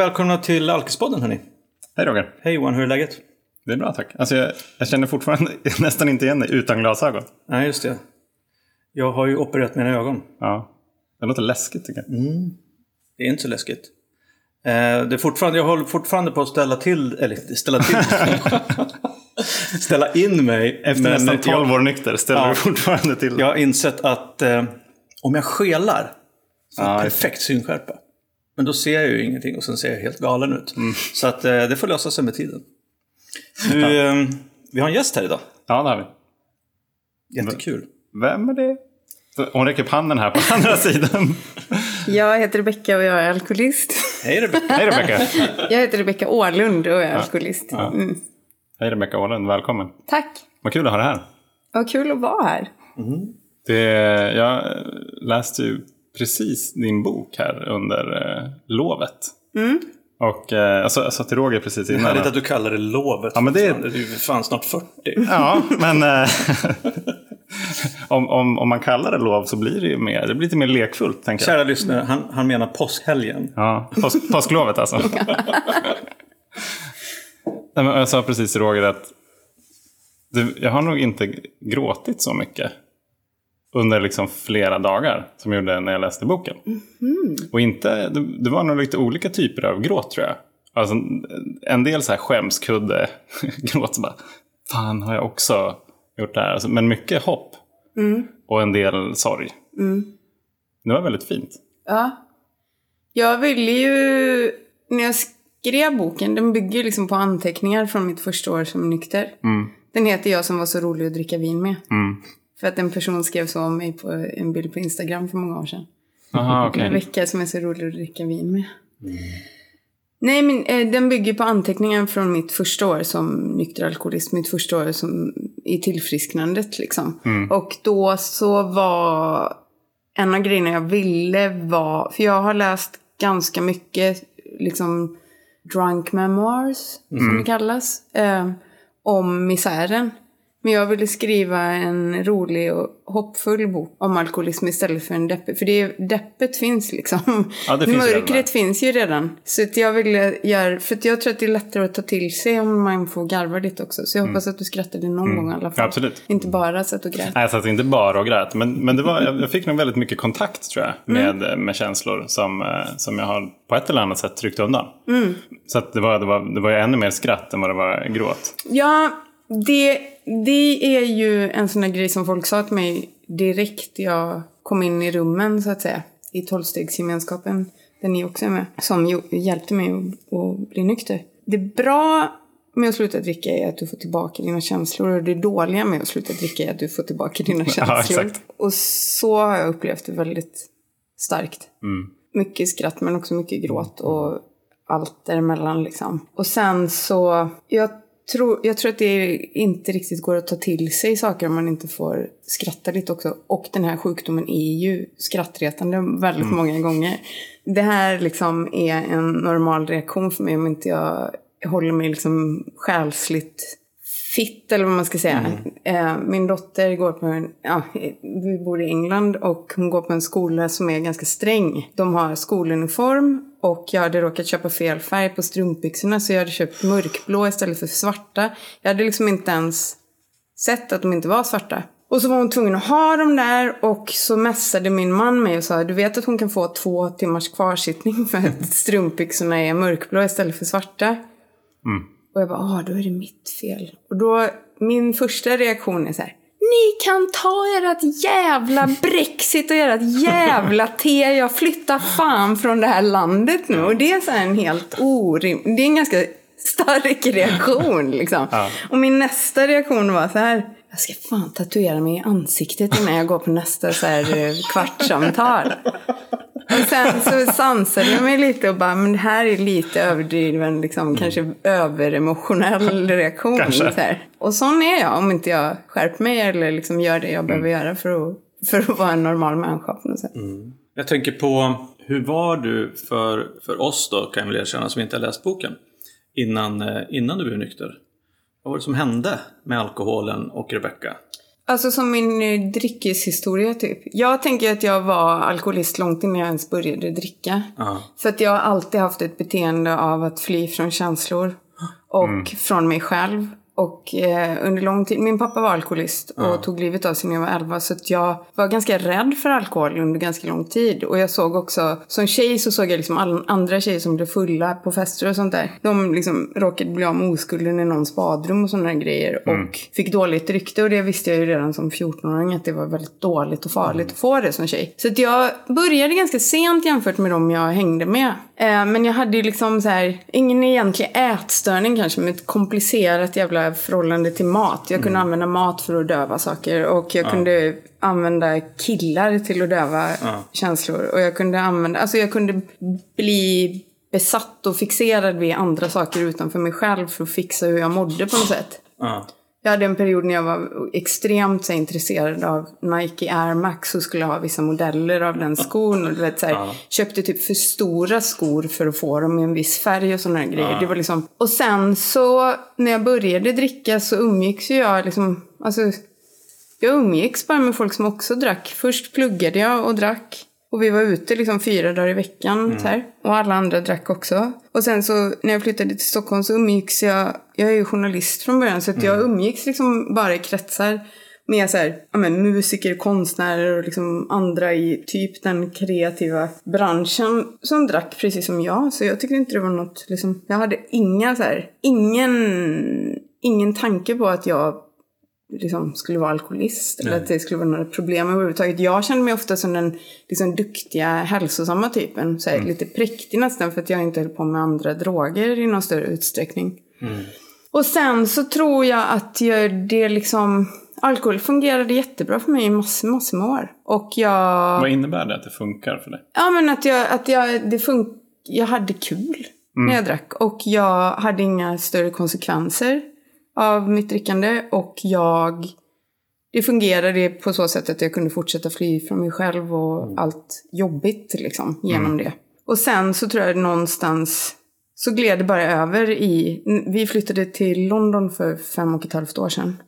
välkomna till Alkispodden hörni. Hej Roger. Hej Johan, hur är läget? Det är bra tack. Alltså jag, jag känner fortfarande nästan inte igen dig utan glasögon. Nej, just det. Jag har ju opererat mina ögon. Ja. Det låter läskigt tycker jag. Det är inte så läskigt. Eh, det är fortfarande, jag håller fortfarande på att ställa till, eller ställa till, ställa in mig. Efter men nästan 12 jag, år nykter ställer Ja. du fortfarande till. jag har insett att eh, om jag skelar så Ja, perfekt synskärpa. Men då ser jag ju ingenting och sen ser jag helt galen ut. Mm. Så att eh, det får lösa sig med tiden. Nu, eh, vi har en gäst här idag. Ja, det har vi. Jättekul. Vem är det? Hon räcker upp handen här på andra sidan. Jag heter Rebecka och jag är alkoholist. Hej Rebecka. Hej Rebecka. Jag heter Rebecka Åhlund och jag är alkoholist. Mm. Hej Rebecka Åhlund, välkommen. Tack. Vad kul att ha dig här. Vad kul att vara här. Det, jag läste ju precis din bok här under eh, lovet. Och eh, jag sa jag sa till Roger precis innan. Härligt att du kallar det lovet. Ja, men det är- Det är ju fan snart 40. Ja, men eh, om, om, om man kallar det lov så blir det ju mer, det blir lite mer lekfullt. Tänker jag. Kära lyssnare, han, han menar påskhelgen. Ja, påsk, påsklovet alltså. Nej, men jag sa precis till Roger att du, jag har nog inte gråtit så mycket under liksom flera dagar som jag gjorde när jag läste boken. Och inte, det, det var nog lite olika typer av gråt tror jag. Alltså, en del så här skämskudde gråt. Så bara, Fan, har jag också gjort det här? Alltså, men mycket hopp. Och en del sorg. Det var väldigt fint. Ja. Jag ville ju, när jag skrev boken, den bygger liksom på anteckningar från mitt första år som nykter. Den heter Jag som var så rolig att dricka vin med. För att en person skrev så om mig på en bild på Instagram för många år sedan. Aha, okej. En vecka som är så rolig att dricka vin med. Nej, men eh, den bygger på anteckningar från mitt första år som nykter alkoholist. Mitt första år som, i tillfrisknandet liksom. Och då så var en av grejerna jag ville var, för jag har läst ganska mycket liksom drunk memoirs, som det kallas, eh, om misären. Men jag ville skriva en rolig och hoppfull bok om alkoholism istället för en deppig. För det, är- deppet finns liksom. Ja, det finns redan Mörkret där. finns ju redan. Så att jag ville göra, för jag tror att det är lättare att ta till sig om man får garva lite också. Så jag hoppas att du skrattade någon gång i alla fall. Mm. Absolut. Inte bara satt och grät. Nej, jag satt inte bara och grät. Men, men det var, jag, fick nog väldigt mycket kontakt tror jag. Med, med känslor som, eh, som jag har på ett eller annat sätt tryckt undan. Så att det, var, det, var, det var ännu mer skratt än vad det var gråt. Ja, det, det är ju en sån här grej som folk sa till mig direkt jag kom in i rummen så att säga. I tolvstegsgemenskapen, där ni också är med. Som hjälpte mig att, att bli nykter. Det bra med att sluta dricka är att du får tillbaka dina känslor. Och det dåliga med att sluta dricka är att du får tillbaka dina känslor. exakt. Och så har jag upplevt det väldigt starkt. Mycket skratt men också mycket gråt och allt däremellan liksom. Och sen så, jag tror, jag tror att det inte riktigt går att ta till sig saker om man inte får skratta lite också. Och den här sjukdomen är ju skrattretande väldigt många gånger. Det här liksom är en normal reaktion för mig om inte jag håller mig liksom själsligt fitt eller vad man ska säga. Eh, Min dotter går på en, ja, vi bor i England och hon går på en skola som är ganska sträng. De har skoluniform och jag hade råkat köpa fel färg på strumpbyxorna så jag hade köpt mörkblå istället för svarta. Jag hade liksom inte ens sett att de inte var svarta. Och så var hon tvungen att ha dem där och så mässade min man mig och sa du vet att hon kan få två timmars kvarsittning för att strumpbyxorna är mörkblå istället för svarta. Och jag bara, ah, då är det mitt fel. Och då, min första reaktion är så här, ni kan ta ert jävla Brexit och ert jävla te. Jag flyttar fan från det här landet nu. Och det är så en helt orim... Det är en ganska stark reaktion liksom. Och min nästa reaktion var så här, jag ska fan tatuera mig i ansiktet innan jag går på nästa så här eh, kvartssamtal. Och sen så sansade jag mig lite och bara, men det här är lite överdriven, liksom, kanske överemotionell reaktion. Kanske. Så här. Och sån är jag om inte jag skärper mig eller liksom gör det jag behöver göra för att, för att vara en normal människa på något sätt. Jag tänker på, hur var du för, för oss då, kan jag väl erkänna, som inte har läst boken, innan, eh, innan du blev nykter? Vad var det som hände med alkoholen och Rebecca? Alltså som min eh, drickeshistoria typ. Jag tänker att jag var alkoholist långt innan jag ens började dricka. Ja. För att jag har alltid haft ett beteende av att fly från känslor. Och från mig själv. Och eh, under lång tid, min pappa var alkoholist och tog livet av sig när jag var 11. Så att jag var ganska rädd för alkohol under ganska lång tid. Och jag såg också, som tjej så såg jag liksom alla andra tjejer som blev fulla på fester och sånt där. De liksom råkade bli av med oskulden i någons badrum och sådana grejer. Och fick dåligt rykte och det visste jag ju redan som 14-åring att det var väldigt dåligt och farligt att få det som tjej. Så att jag började ganska sent jämfört med dem jag hängde med. Eh, men jag hade ju liksom så här, ingen egentlig ätstörning kanske, men ett komplicerat jävla förhållande till mat. Jag kunde använda mat för att döva saker och jag kunde använda killar till att döva känslor. Och jag kunde använda, alltså jag kunde bli besatt och fixerad vid andra saker utanför mig själv för att fixa hur jag mådde på något sätt. Ja. Jag hade en period när jag var extremt så intresserad av Nike Air Max och skulle ha vissa modeller av den skon. Och du vet, så här, Köpte typ för stora skor för att få dem i en viss färg och sådana grejer. Det var liksom... Och sen så när jag började dricka så umgicks ju jag liksom... Alltså, jag umgicks bara med folk som också drack. Först pluggade jag och drack. Och vi var ute liksom fyra dagar i veckan. Så här. Och alla andra drack också. Och sen så när jag flyttade till Stockholm så umgicks jag, jag är ju journalist från början, så att jag umgicks liksom bara i kretsar med så här, ja, men, musiker, konstnärer och liksom andra i typ den kreativa branschen som drack precis som jag. Så jag tyckte inte det var något, liksom, jag hade inga så här, ingen, ingen tanke på att jag liksom skulle vara alkoholist. Eller att det skulle vara några problem överhuvudtaget. Jag kände mig ofta som den liksom, duktiga, hälsosamma typen. Så här, Lite präktig nästan för att jag inte höll på med andra droger i någon större utsträckning. Och sen så tror jag att jag, det liksom... Alkohol fungerade jättebra för mig i massor, massor med år. Och jag... Vad innebär det att det funkar för dig? Ja, men att jag, att jag, det fun- jag hade kul när jag drack. Och jag hade inga större konsekvenser av mitt drickande. Och jag... Det fungerade på så sätt att jag kunde fortsätta fly från mig själv och allt jobbigt liksom genom det. Och sen så tror jag någonstans så gled det bara över i... Vi flyttade till London för fem och ett halvt år sedan.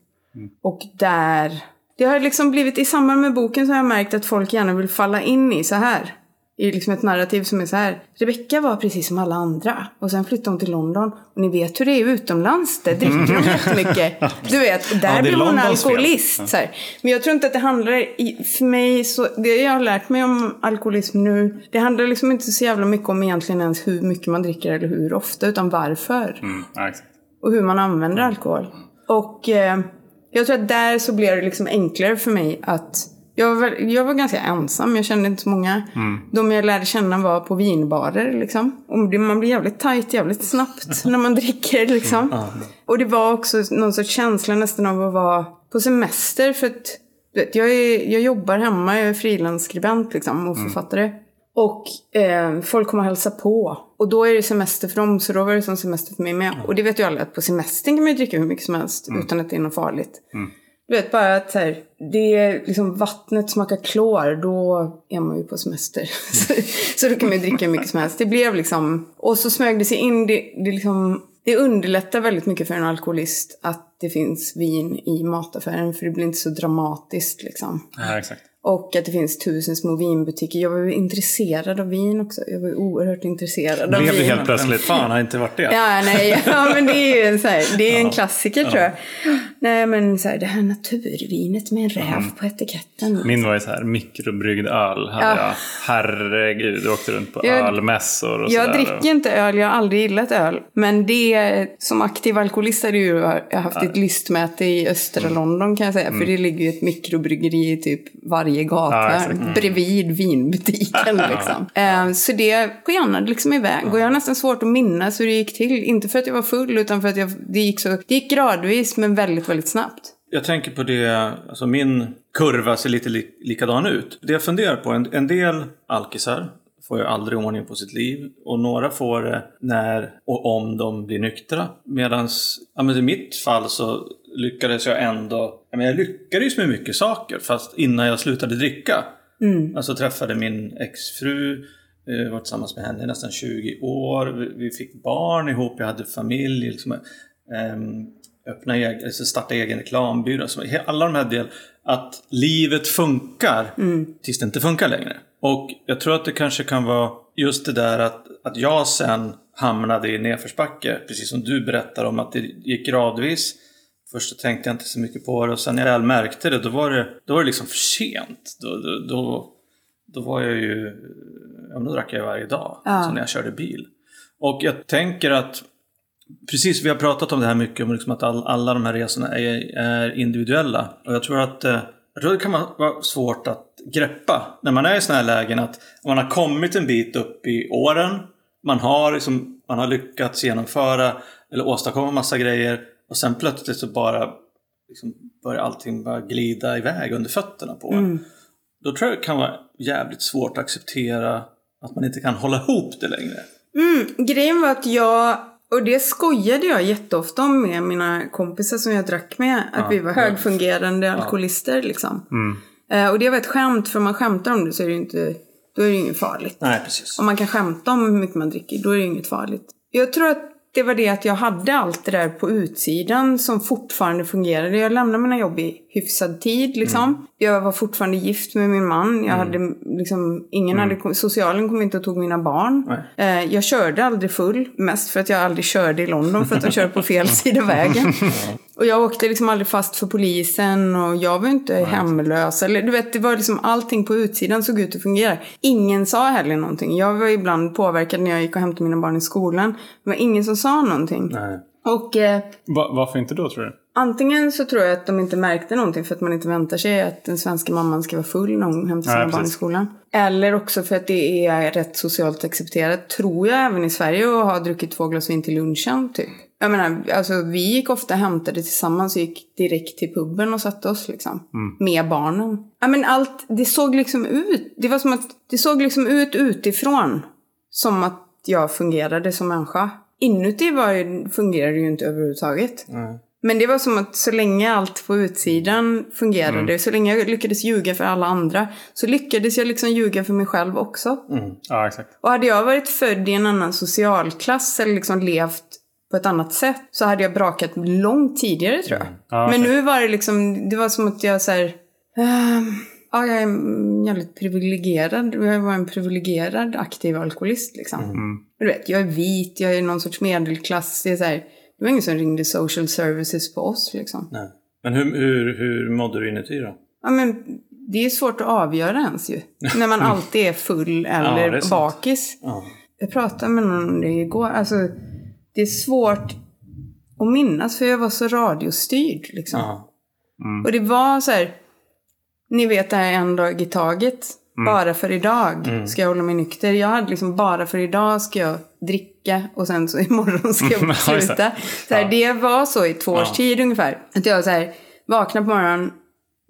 Och där... Det har liksom blivit, i samband med boken så har jag märkt att folk gärna vill falla in i så här. I liksom ett narrativ som är så här. Rebecka var precis som alla andra. Och sen flyttade hon till London. Och ni vet hur det är utomlands. Där dricker de jättemycket. Du vet, där Ja, är blir hon Londons alkoholist. Så här. Men jag tror inte att det handlar, i, för mig, så, det jag har lärt mig om alkoholism nu. Det handlar liksom inte så jävla mycket om egentligen ens hur mycket man dricker eller hur ofta. Utan varför Mm, och hur man använder alkohol. Och eh, jag tror att där så blev det liksom enklare för mig att jag var, jag var ganska ensam, jag kände inte så många. De jag lärde känna var på vinbarer liksom. Och man blir jävligt tajt jävligt snabbt när man dricker liksom. Och det var också någon sorts känsla nästan av att vara på semester för att vet, jag, är, jag jobbar hemma, jag är frilansskribent liksom och författare. Och eh, folk kommer hälsa på. Och då är det semester för dem, så då var det som semester för mig med. Och det vet ju alla att på semestern kan man ju dricka hur mycket som helst utan att det är något farligt. Du vet bara att så här, det är liksom vattnet smakar klor, då är man ju på semester. så, så då kan man ju dricka mycket som helst. Det blev liksom, och så smög det sig in, det, det liksom, det underlättar väldigt mycket för en alkoholist att det finns vin i mataffären, för det blir inte så dramatiskt liksom. Ja, exakt. Och att det finns tusen små vinbutiker. Jag var ju intresserad av vin också. Jag var ju oerhört intresserad av Blev det vin. helt Vem plötsligt? fan har inte varit det? Ja, nej, ja, men det är ju en, här, det är en klassiker tror jag. Nej, men så här, det här naturvinet med en räv på etiketten. Min var ju så här, mikrobryggd öl. Hade Ja. jag. Herregud, jag åkte runt på Jag- ölmässor och Jag sådär. dricker inte öl, jag har aldrig gillat öl. Men det, som aktiv alkoholist hade ju jag haft ett lystmäte i östra Mm. London kan jag säga. För det ligger ju ett mikrobryggeri i typ varje gata. Ja. Mm. bredvid vinbutiken liksom. Eh, så det skenade liksom iväg. Och jag har nästan svårt att minnas hur det gick till. Inte för att jag var full, utan för att jag, det, gick så, det gick gradvis, men väldigt, väldigt snabbt. Jag tänker på det, alltså min kurva ser lite li likadan ut. Det jag funderar på, en, en del alkisar får ju aldrig ordning på sitt liv och några får det när och om de blir nyktra. Medan ja, men i mitt fall så lyckades jag ändå, ja, men jag lyckades med mycket saker fast innan jag slutade dricka. Alltså träffade min exfru, eh, var tillsammans med henne i nästan 20 år. Vi, vi fick barn ihop, jag hade familj. Liksom, ehm, öppna egen, alltså starta egen reklambyrå. Så he- alla de här del, att livet funkar tills det inte funkar längre. Och jag tror att det kanske kan vara just det där att, att jag sen hamnade i nedförsbacke. Precis som du berättar om att det gick gradvis. Först så tänkte jag inte så mycket på det och sen när jag väl märkte det då var det, då var det liksom för sent. Då, då, då, då var jag ju... Ja, då drack jag varje dag. Ja. Så när jag körde bil. Och jag tänker att Precis, vi har pratat om det här mycket, om liksom att all, alla de här resorna är, är individuella. Och jag tror att eh, jag tror det kan vara- svårt att greppa när man är i sådana här lägen. Att man har kommit en bit upp i åren. Man har, liksom, man har lyckats genomföra eller åstadkomma massa grejer. Och sen plötsligt så bara liksom, börjar allting bara glida iväg under fötterna på en. Då tror jag det kan vara jävligt svårt att acceptera att man inte kan hålla ihop det längre. Mm, grejen var att jag, och det skojade jag jätteofta om med mina kompisar som jag drack med, att vi var högfungerande alkoholister liksom. Eh, och det var ett skämt, för om man skämtar om det så är det ju inte, då är det inget farligt. Nej, precis. Om man kan skämta om hur mycket man dricker, då är det inget farligt. Jag tror att det var det att jag hade allt det där på utsidan som fortfarande fungerade. Jag lämnade mina jobb i hyfsad tid liksom. Jag var fortfarande gift med min man. Jag hade liksom, ingen hade, kom- socialen kom inte och tog mina barn. Eh, jag körde aldrig full, mest för att jag aldrig körde i London för att jag körde på fel sida vägen. Och jag åkte liksom aldrig fast för polisen och jag var inte hemlös. Eller, du vet, det var liksom allting på utsidan såg ut att fungera. Ingen sa heller någonting. Jag var ibland påverkad när jag gick och hämtade mina barn i skolan. Det var ingen som sa någonting. Nej. Och eh, Va, varför inte då tror du? antingen så tror jag att de inte märkte någonting för att man inte väntar sig att den svenska mamman ska vara full när hon hämtar sina Nej, barn i skolan. Eller också för att det är rätt socialt accepterat, tror jag, även i Sverige att ha druckit två glas vin till lunchen, typ. Jag menar, alltså vi gick ofta och hämtade tillsammans och gick direkt till puben och satte oss liksom. Med barnen. Ja men allt, det såg liksom ut, det var som att, det såg liksom ut utifrån. Som att jag fungerade som människa. Inuti var ju, fungerade ju inte överhuvudtaget. Men det var som att så länge allt på utsidan fungerade, så länge jag lyckades ljuga för alla andra, så lyckades jag liksom ljuga för mig själv också. Ja, exakt. Och hade jag varit född i en annan socialklass eller liksom levt på ett annat sätt så hade jag brakat långt tidigare tror jag. Ja, Men okej. nu var det liksom, det var som att jag såhär, ehm, ja jag är mm, jävligt privilegierad. Jag var en privilegierad aktiv alkoholist liksom. Men Du vet, jag är vit, jag är någon sorts medelklass. Det, är så här, det var ingen som ringde social services på oss liksom. Nej. Men hur, hur, hur mådde du inuti då? Ja, men det är svårt att avgöra ens ju. När man alltid är full Ja, eller är sant. bakis. Ja. Jag pratade med någon om det igår. Alltså, det är svårt att minnas för jag var så radiostyrd. Liksom. Ja. Och det var så här, ni vet det här en dag i taget. Bara för idag ska jag hålla mig nykter. Jag hade liksom bara för idag ska jag dricka och sen så imorgon ska jag Ja, sluta. Så här, Det var så i två års Ja. tid ungefär. Att jag så här, vaknade på morgonen,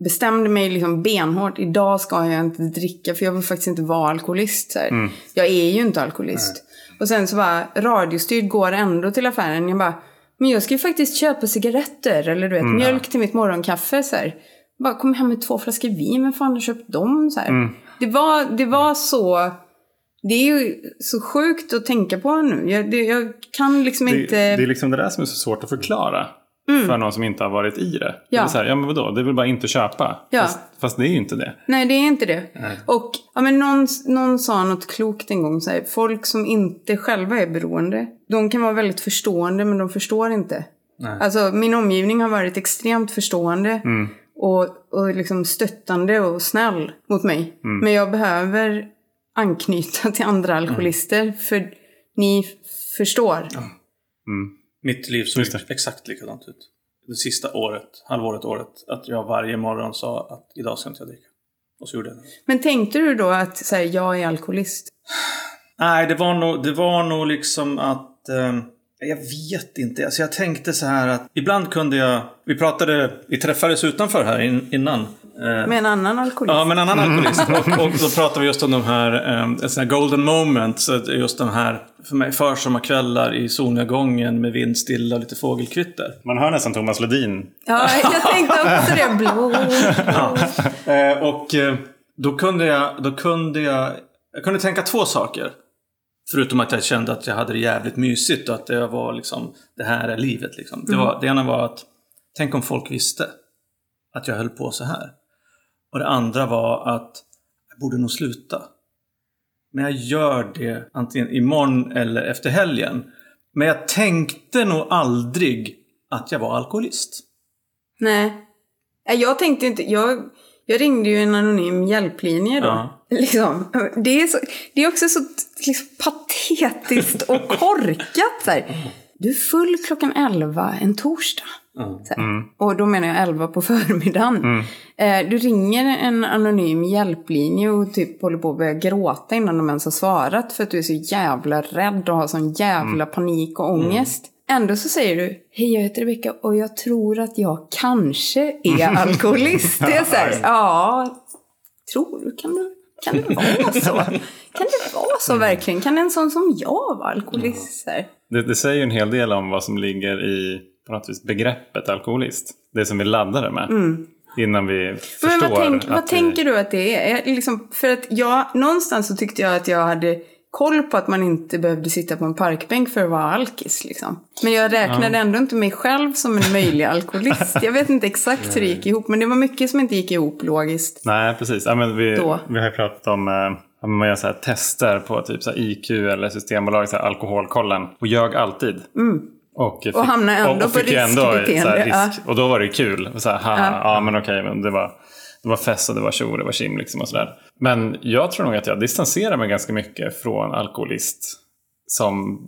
bestämde mig liksom benhårt. Idag ska jag inte dricka för jag vill faktiskt inte vara alkoholist. Så här. Jag är ju inte alkoholist. Och sen så bara radiostyrd går ändå till affären. Jag bara, men jag ska ju faktiskt köpa cigaretter eller du vet mjölk till mitt morgonkaffe. Så här. Bara kom hem med två flaskor vin, vem fan har köpt dem? Så här. Det, var, det var så... Det är ju så sjukt att tänka på nu. Jag, det, jag kan liksom Det, inte... det är liksom det där som är så svårt att förklara. För någon som inte har varit i det. Det Ja. är så här, ja men vadå, det är väl bara inte köpa. Ja. Fast, fast det är ju inte det. Nej, det är inte det. Och ja, men någon, någon sa något klokt en gång. Så här, folk som inte själva är beroende, de kan vara väldigt förstående men de förstår inte. Alltså min omgivning har varit extremt förstående och, och liksom stöttande och snäll mot mig. Men jag behöver anknyta till andra alkoholister för ni förstår. Mitt liv såg exakt likadant ut. Det sista året, halvåret, året. Att jag varje morgon sa att idag ska inte jag dricka. Och så gjorde jag det. Men tänkte du då att så här, jag är alkoholist? Nej, det var nog, det var nog liksom att... Eh, jag vet inte. Alltså jag tänkte så här att ibland kunde jag... Vi pratade, vi träffades utanför här in, innan. Eh, Med en annan alkoholist? Ja, men en annan alkoholist. Och, och då pratar vi just om de här, såna här golden moments. Just de här, för mig, försommarkvällar i solnedgången med vindstilla och lite fågelkvitter. Man hör nästan Thomas Ledin. Ja, jag tänkte också det. Blå. Eh, och då kunde jag, då kunde jag, jag kunde tänka två saker. Förutom att jag kände att jag hade det jävligt mysigt och att det var liksom, det här är livet liksom. Det, var, det ena var att, tänk om folk visste att jag höll på så här. Och det andra var att jag borde nog sluta. Men jag gör det antingen imorgon eller efter helgen. Men jag tänkte nog aldrig att jag var alkoholist. Nej. Jag tänkte inte... Jag, jag ringde ju en anonym hjälplinje då. Ja. Liksom. Det, är så, det är också så liksom, patetiskt och korkat. Så här. Du är full klockan 11 en torsdag. Här. Och då menar jag 11 på förmiddagen. Eh, du ringer en anonym hjälplinje och typ håller på att börja gråta innan de ens har svarat. För att du är så jävla rädd och har sån jävla panik och ångest. Ändå så säger du, hej jag heter Rebecka och jag tror att jag kanske är alkoholist. Det är så här, ja, tror du? Kan det, kan det vara så? Kan det vara så verkligen? Kan en sån som jag vara alkoholist? Det, det säger ju en hel del om vad som ligger i på något vis, begreppet alkoholist. Det som vi laddar det med. Innan vi förstår Mm. Men vad, tänk, vad att tänker du att det är? Liksom, för att jag, någonstans så tyckte jag att jag hade koll på att man inte behövde sitta på en parkbänk för att vara alkis. Liksom. Men jag räknade ändå inte mig själv som en möjlig alkoholist. Jag vet inte exakt hur det gick ihop, men det var mycket som inte gick ihop logiskt. Nej, precis. Ja, men vi, Då. vi har ju pratat om eh, att man gör så här tester på typ så IQ eller Systembolaget, så här alkoholkollen. Och ljög alltid. Och, fick, hamnade ändå och, och på riskbeteende, ja. risk. Och då var det kul. Så här, haha, ja. men okej, men det var, det var fest och det var tjo och det var kim liksom och sådär. Men jag tror nog att jag distanserar mig ganska mycket från alkoholist. Som,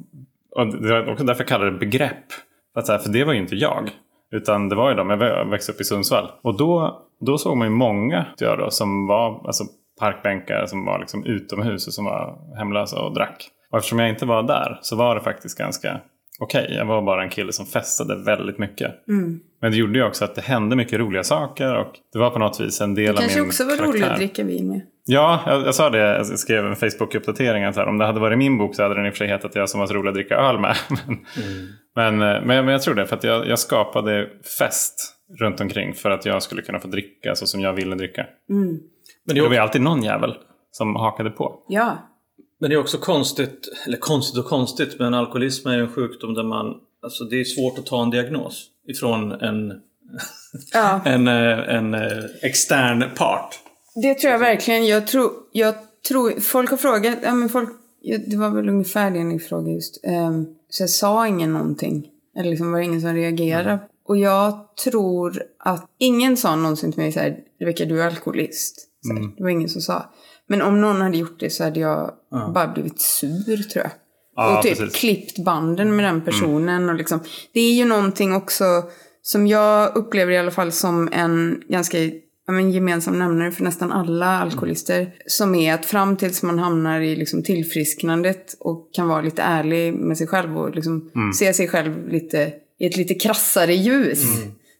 och det var också därför jag kallar det begrepp. För, att så här, för det var ju inte jag. Utan det var ju de, jag växte upp i Sundsvall. Och då, då såg man ju många jag då, som var alltså, parkbänkar, som var liksom utomhus och som var hemlösa och drack. Och eftersom jag inte var där så var det faktiskt ganska okej. Jag var bara en kille som festade väldigt mycket. Mm. Men det gjorde ju också att det hände mycket roliga saker och det var på något vis en del Det av min kanske också var roligt karaktär. att dricka vin med. Ja, jag, jag sa det. Jag skrev en Facebook-uppdatering. att här, Om det hade varit min bok så hade den i och för sig hetat Jag som var så rolig att dricka öl med. Men, men, eh, men, men jag tror det. För att jag, jag skapade fest runt omkring för att jag skulle kunna få dricka så som jag ville dricka. Men det, Det var ju alltid någon jävel som hakade på. Ja. Men det är också konstigt, eller konstigt och konstigt, men alkoholism är en sjukdom där man, alltså det är svårt att ta en diagnos ifrån en, ja. en, eh, en eh, extern part. Det tror jag verkligen. Jag tror, jag tror folk har frågat, ja men folk, det var väl ungefär det ni frågade just. Um, så jag sa ingen någonting. Eller liksom var det ingen som reagerade. Och jag tror att ingen sa någonsin till mig så här, Rebecka du är alkoholist. Så här, Det var ingen som sa. Men om någon hade gjort det så hade jag bara blivit sur tror jag. Ja, och typ precis. klippt banden med den personen. Och liksom, det är ju någonting också som jag upplever i alla fall som en ganska ja, men gemensam nämnare för nästan alla alkoholister. Som är att fram tills man hamnar i liksom tillfrisknandet och kan vara lite ärlig med sig själv och liksom se sig själv lite, i ett lite krassare ljus.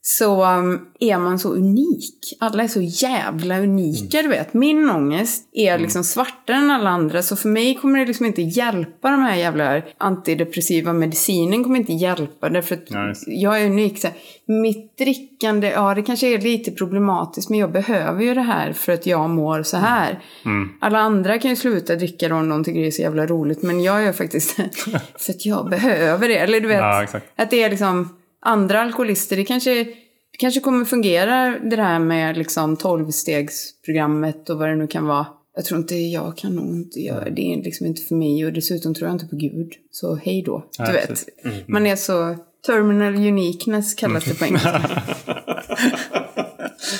Så um, är man så unik. Alla är så jävla unika, du vet. Min ångest är liksom svartare än alla andra. Så för mig kommer det liksom inte hjälpa de här jävla antidepressiva medicinen kommer inte hjälpa. Därför att just jag är unik. Så här, mitt drickande, ja det kanske är lite problematiskt. Men jag behöver ju det här för att jag mår så här. Mm. Alla andra kan ju sluta dricka då om de tycker det är så jävla roligt. Men jag gör faktiskt för att jag behöver det. Eller du vet, Ja, att det är liksom andra alkoholister. Det kanske, det kanske kommer fungera det här med liksom 12-stegsprogrammet och vad det nu kan vara. Jag tror inte jag kan nog inte göra det. är liksom inte för mig och dessutom tror jag inte på Gud. Så hej då. Du vet. precis. Man är så... Terminal uniqueness kallas det på engelska.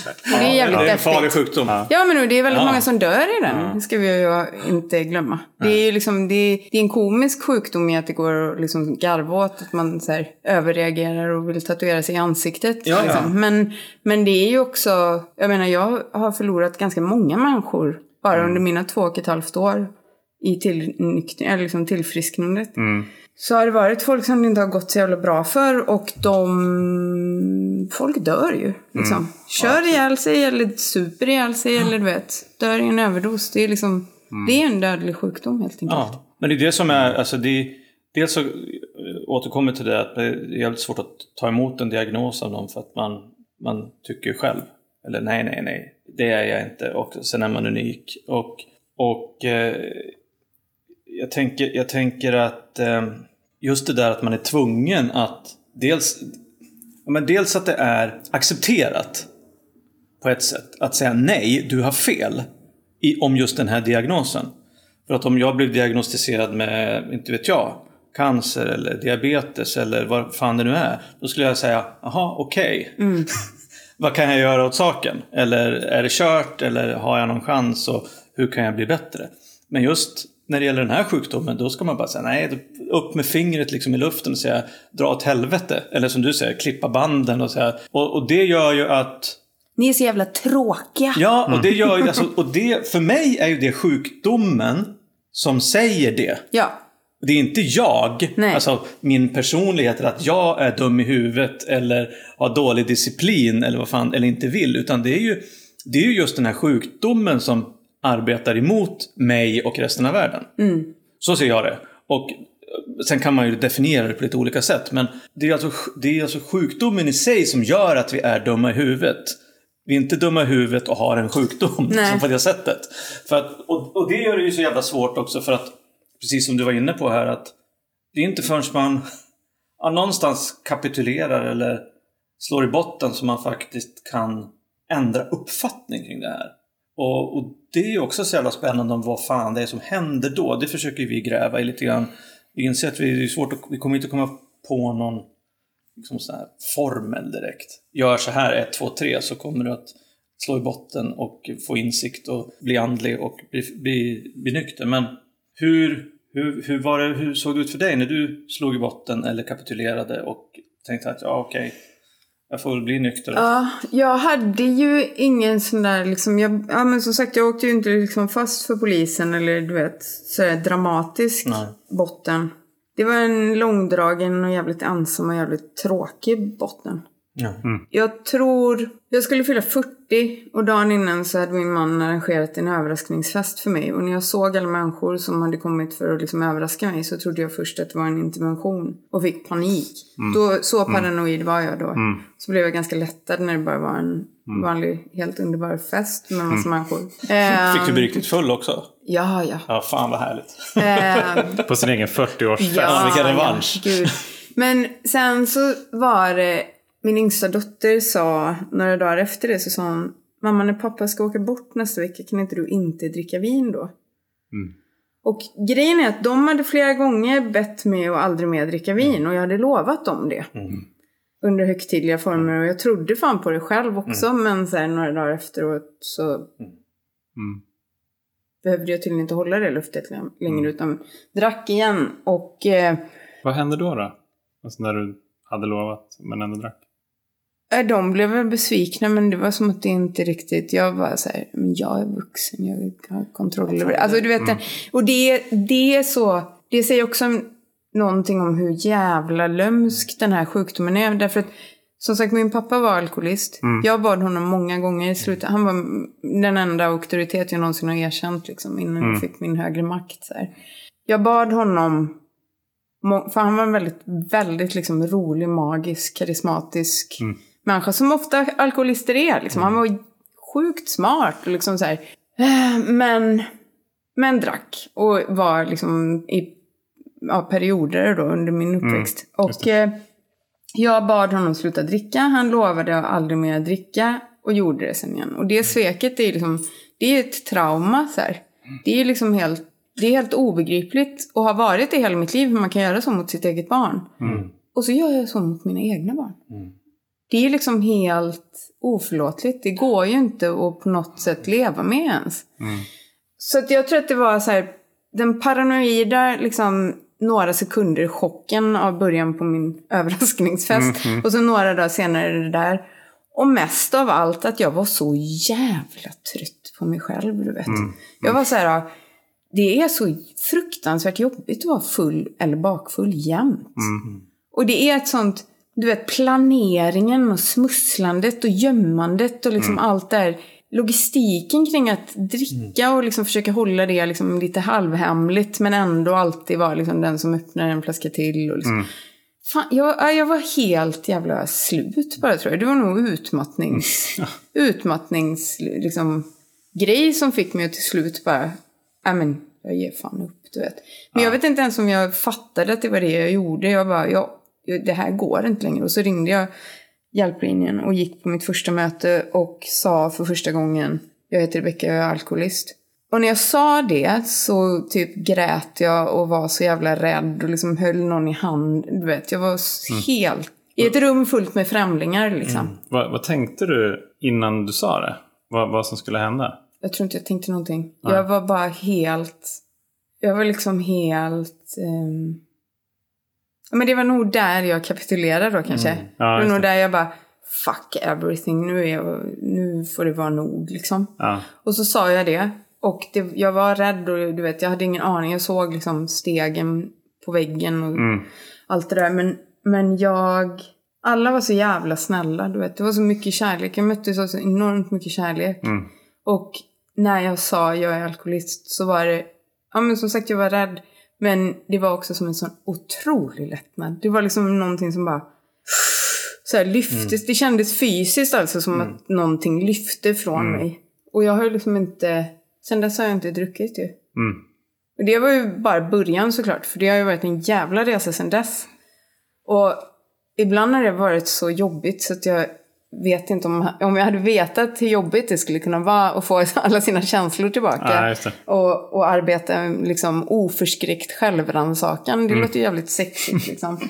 Och det är jävligt Det är en farlig sjukdom. Ja, men det är väldigt Ja. många som dör i den. Det ska vi ju inte glömma. Det är ju liksom, det är, det är en komisk sjukdom i att det går att liksom garva åt att man så här, överreagerar och vill tatuera sig i ansiktet. Ja, ja. liksom. Men, men det är ju också, jag menar jag har förlorat ganska många människor bara Mm. under mina två och ett halvt år i eller liksom tillfrisknandet. Mm. Så har det varit folk som det inte har gått så jävla bra för och de... Folk dör ju. Liksom. Mm. Kör ihjäl sig eller super ihjäl sig eller du vet, dör i en överdos. Det är liksom... Det är en dödlig sjukdom helt enkelt. Ja, men det är det som är, alltså det, dels så återkommer till det att det är jävligt svårt att ta emot en diagnos av någon för att man, man tycker själv, eller nej, nej, nej, det är jag inte och sen är man unik. Och, och eh, jag, tänker, jag tänker att eh, just det där att man är tvungen att dels, men dels att det är accepterat på ett sätt. Att säga nej, du har fel i, om just den här diagnosen. För att om jag blev diagnostiserad med, inte vet jag, cancer eller diabetes eller vad fan det nu är. Då skulle jag säga, jaha, okej. Okay. vad kan jag göra åt saken? Eller är det kört? Eller har jag någon chans? Och hur kan jag bli bättre? Men just när det gäller den här sjukdomen, då ska man bara säga nej, upp med fingret liksom i luften och säga dra åt helvete. Eller som du säger, klippa banden och säga. Och, och det gör ju att ni är så jävla tråkiga. Ja, och det gör ju, alltså, och det, för mig är ju det sjukdomen som säger det. Ja. Det är inte jag, Nej. alltså min personlighet, eller att jag är dum i huvudet eller har dålig disciplin eller vad fan, eller inte vill. Utan det är ju, det är ju just den här sjukdomen som arbetar emot mig och resten av världen. Mm. Så ser jag det. Och sen kan man ju definiera det på lite olika sätt. Men det är, alltså, det är alltså sjukdomen i sig som gör att vi är dumma i huvudet. Vi är inte dumma i huvudet och har en sjukdom Nej. som på det sättet. För att, och, och det gör det ju så jävla svårt också för att, precis som du var inne på här, att det är inte förrän man ja, någonstans kapitulerar eller slår i botten som man faktiskt kan ändra uppfattning kring det här. Och, och det är ju också så jävla spännande om vad fan det är som händer då. Det försöker vi gräva i lite grann. Vi inser att vi, det är svårt att, vi kommer inte komma på någon liksom här formel direkt. Gör så här 1, 2, 3 så kommer du att slå i botten och få insikt och bli andlig och bli, bli, bli nykter. Men hur, hur, hur, var det, hur såg det ut för dig när du slog i botten eller kapitulerade och tänkte att ja okej, okay, jag får väl bli nykter? Ja, jag hade ju ingen sån där liksom, jag, ja men som sagt jag åkte ju inte liksom fast för polisen eller du vet sådär dramatisk Nej. botten. Det var en långdragen och jävligt ensam och jävligt tråkig botten. Ja. Jag tror, jag skulle fylla 40 och dagen innan så hade min man arrangerat en överraskningsfest för mig. Och när jag såg alla människor som hade kommit för att liksom överraska mig så trodde jag först att det var en intervention och fick panik. Då, så paranoid var jag då. Så blev jag ganska lättad när det bara var en vanlig, helt underbar fest med massa människor. Fick du bli riktigt full också? ja, ja. Ja, fan vad härligt. Eh, På sin egen 40-årsfest. Ja, vilken revansch. Ja, gud. Men sen så var det, min yngsta dotter sa, några dagar efter det så sa hon, mamma när pappa ska åka bort nästa vecka kan inte du inte dricka vin då? Och grejen är att de hade flera gånger bett mig att aldrig mer dricka vin och jag hade lovat dem det. Under högtidliga former och jag trodde fan på det själv också men sen några dagar efteråt så Mm. behövde jag tydligen inte hålla det luftet längre utan drack igen och eh, Vad hände då? då? Alltså när du hade lovat men ändå drack? Äh, de blev väl besvikna men det var som att det inte riktigt, jag var så här, men jag är vuxen, jag har kontroll över det. Alltså du vet, och det, det är så, det säger också någonting om hur jävla lömsk den här sjukdomen är. Därför att som sagt, min pappa var alkoholist. Jag bad honom många gånger i slutet. Han var den enda auktoritet jag någonsin har erkänt liksom, innan jag fick min högre makt. Så här. Jag bad honom, för han var en väldigt, väldigt liksom, rolig, magisk, karismatisk människa. Som ofta alkoholister är. Liksom. Han var sjukt smart. och Liksom, så här. Eh, Men, men drack. Och var liksom i ja, perioder då under min uppväxt. och eh, jag bad honom sluta dricka. Han lovade att aldrig mer dricka. Och gjorde det sen igen. Och det sveket är liksom, det är ett trauma så här. Det är liksom helt, det är helt obegripligt. Och har varit det hela mitt liv hur man kan göra så mot sitt eget barn. Och så gör jag så mot mina egna barn. Det är liksom helt oförlåtligt. Det går ju inte att på något sätt leva med ens. Så att jag tror att det var så här, den paranoida liksom några sekunder chocken av början på min överraskningsfest. Och så några dagar senare det där. Och mest av allt att jag var så jävla trött på mig själv, du vet. Jag var så här, det är så fruktansvärt jobbigt att vara full eller bakfull jämt. Och det är ett sånt, du vet, planeringen och smusslandet och gömmandet och liksom allt där. Logistiken kring att dricka och liksom försöka hålla det liksom lite halvhemligt men ändå alltid vara liksom den som öppnar en flaska till. Och liksom. Fan, jag, ja, jag var helt jävla slut bara tror jag. Det var nog utmattnings... utmattnings... Liksom, grej som fick mig att till slut bara... Ja men, jag ger fan upp, du vet. Men jag vet inte ens om jag fattade att det var det jag gjorde. Jag bara, ja, det här går inte längre. Och så ringde jag hjälplinjen och gick på mitt första möte och sa för första gången jag heter Rebecka, jag är alkoholist. Och när jag sa det så typ grät jag och var så jävla rädd och liksom höll någon i hand. Du vet, jag var helt... I ett rum fullt med främlingar liksom. Vad, vad tänkte du innan du sa det? Vad, vad som skulle hända? Jag tror inte jag tänkte någonting. Jag var bara helt... Jag var liksom helt... ja, Men det var nog där jag kapitulerade då kanske. Mm. Ja, det var nog där jag bara... Fuck everything, nu, är jag, nu får det vara nog liksom. Ja. Och så sa jag det. Och det, jag var rädd och du vet, jag hade ingen aning. Jag såg liksom stegen på väggen och Mm. allt det där. Men, men jag... Alla var så jävla snälla, du vet. Det var så mycket kärlek. Jag mötte så, så enormt mycket kärlek. Mm. Och när jag sa jag är alkoholist så var det... Ja men som sagt, jag var rädd. Men det var också som en sån otrolig lättnad. Det var liksom någonting som bara... Så här lyftes. Det kändes fysiskt alltså som att någonting lyfte från mig. Och jag har liksom inte... Sen dess har jag inte druckit ju. Mm. Och det var ju bara början såklart, för det har ju varit en jävla resa sen dess. Och ibland har det varit så jobbigt så att jag vet inte om, om jag hade vetat hur jobbigt det skulle kunna vara att få alla sina känslor tillbaka. Ja, och, och arbeta liksom oförskräckt självrannsakan. Mm. Det låter ju jävligt sexigt liksom.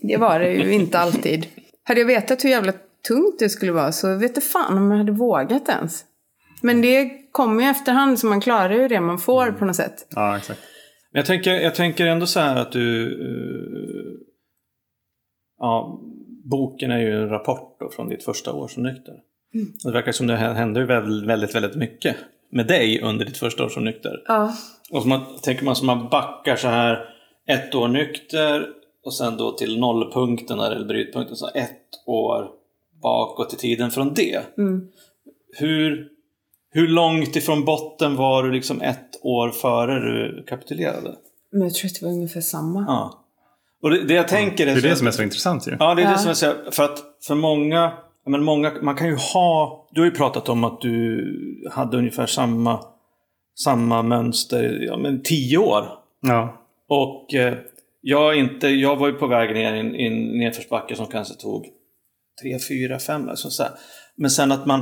Det var det ju inte alltid. Hade jag vetat hur jävla tungt det skulle vara så vet jag fan om jag hade vågat ens. Men det kommer ju efterhand så man klarar ju det man får på något sätt. ja, exakt. Men jag tänker, jag tänker ändå så här att du... eh, ja, boken är ju en rapport från ditt första år som nykter. Och det verkar som det hände väldigt, väldigt, mycket med dig under ditt första år som nykter. Ja. Och så man, tänker man som man backar så här ett år nykter och sen då till nollpunkten eller brytpunkten, så ett år bakåt i tiden från det. Hur, hur långt ifrån botten var du liksom ett år före du kapitulerade? Men jag tror att det var ungefär samma. Ja. Och det, det jag tänker Det är så- det som är så intressant ju. Ja, det är det som jag säger. För att för många, men många, man kan ju ha, du har ju pratat om att du hade ungefär samma, samma mönster, ja men tio år. Ja. Och eh, jag, är inte, jag var ju på väg ner i en, nedförsbacke som kanske tog tre, fyra, fem. Alltså så här. Men sen att man,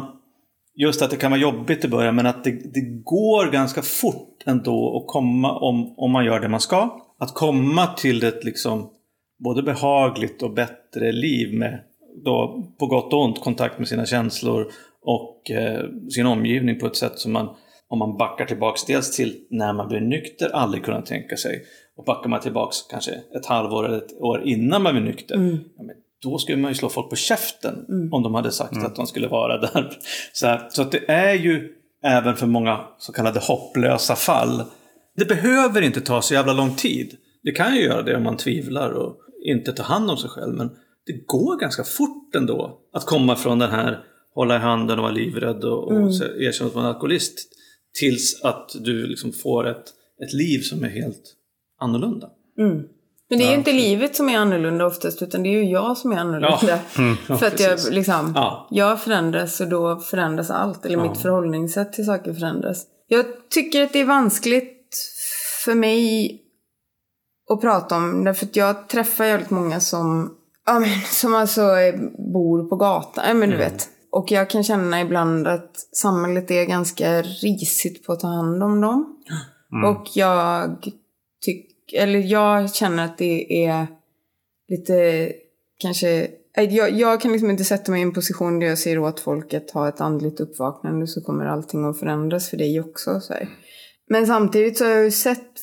just att det kan vara jobbigt i början, men att det, det går ganska fort ändå att komma, om, om man gör det man ska, att komma till ett liksom både behagligt och bättre liv med då, på gott och ont kontakt med sina känslor och eh, sin omgivning på ett sätt som man, om man backar tillbaks dels till när man blir nykter, aldrig kunnat tänka sig. Och backar man tillbaks kanske ett halvår eller ett år innan man blir nykter, ja, men då skulle man ju slå folk på käften om de hade sagt att de skulle vara där. Så, här, så att det är ju även för många så kallade hopplösa fall. Det behöver inte ta så jävla lång tid. Det kan ju göra det om man tvivlar och inte tar hand om sig själv. Men det går ganska fort ändå att komma från den här hålla i handen och vara livrädd och, och mm. erkänna att man är alkoholist tills att du liksom får ett, ett liv som är helt annorlunda. Men det är ju inte livet som är annorlunda oftast, utan det är ju jag som är annorlunda. Ja. Mm, ja, För att jag liksom, Ja. jag förändras och då förändras allt. Eller mitt förhållningssätt till saker förändras. Jag tycker att det är vanskligt för mig att prata om, därför att jag träffar jävligt många som, ja men som alltså eh, bor på gatan, ja men du vet. Och jag kan känna ibland att samhället är ganska risigt på att ta hand om dem. Och jag tycker, eller jag känner att det är lite, kanske, nej, jag, jag kan liksom inte sätta mig i en position där jag säger åt folk att ha ett andligt uppvaknande så kommer allting att förändras för dig också. Så här. Men samtidigt så har jag ju sett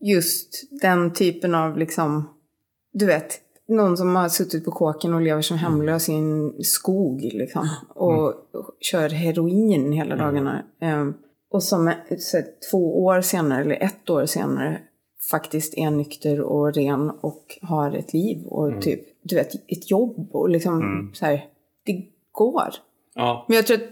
just den typen av liksom, du vet, någon som har suttit på kåken och lever som hemlös i en skog liksom. Och kör heroin hela dagarna. Ehm, och som så, här, två år senare, eller ett år senare, faktiskt är nykter och ren och har ett liv och typ, du vet, ett jobb och liksom så här, det går. Ja. Men jag tror att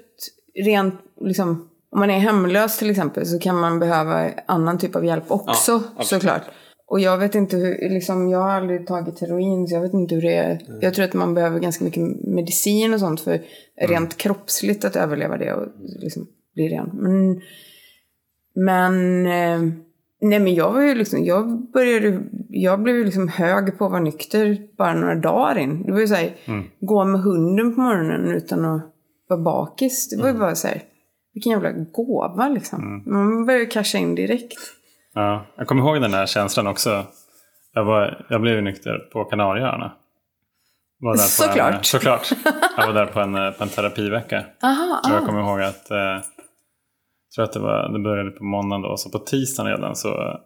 rent, liksom, om man är hemlös till exempel så kan man behöva annan typ av hjälp också absolut. såklart. Och jag vet inte hur, liksom, jag har aldrig tagit heroin så jag vet inte hur det är. Jag tror att man behöver ganska mycket medicin och sånt för rent kroppsligt att överleva det och liksom bli ren. Men, men eh, Nej men jag var ju liksom, jag började, jag blev ju liksom hög på att vara nykter bara några dagar in. Det var ju såhär, Mm. gå med hunden på morgonen utan att vara bakis. Det var Mm. ju bara såhär, vilken jävla gåva liksom. Man började ju casha in direkt. Ja, jag kommer ihåg den där känslan också. Jag, var, jag blev nykter på Kanarieöarna. Såklart. En, såklart. Jag var där på en, på en terapivecka. Aha, Och jag kommer ihåg att, eh, jag tror att det, var, det började på måndagen då, så på tisdagen redan så,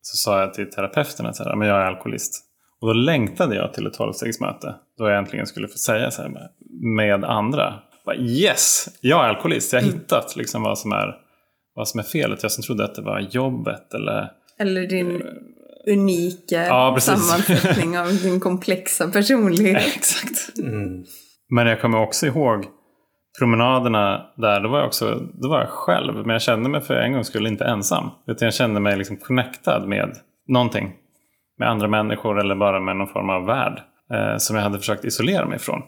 så sa jag till terapeuten att men jag är alkoholist. Och då längtade jag till ett tolvstegsmöte. Då jag äntligen skulle få säga så här med, med andra. Bara, yes, jag är alkoholist. Jag har Mm. hittat liksom vad, som är, vad som är felet. Jag som trodde att det var jobbet eller Eller din unika Ja, sammansättning av din komplexa personlighet. Exakt. Mm. Men jag kommer också ihåg promenaderna där. Då var jag också då var jag själv. Men jag kände mig för en gångs skull inte ensam. Utan jag kände mig liksom connectad med någonting. Med andra människor eller bara med någon form av värld. Eh, som jag hade försökt isolera mig från.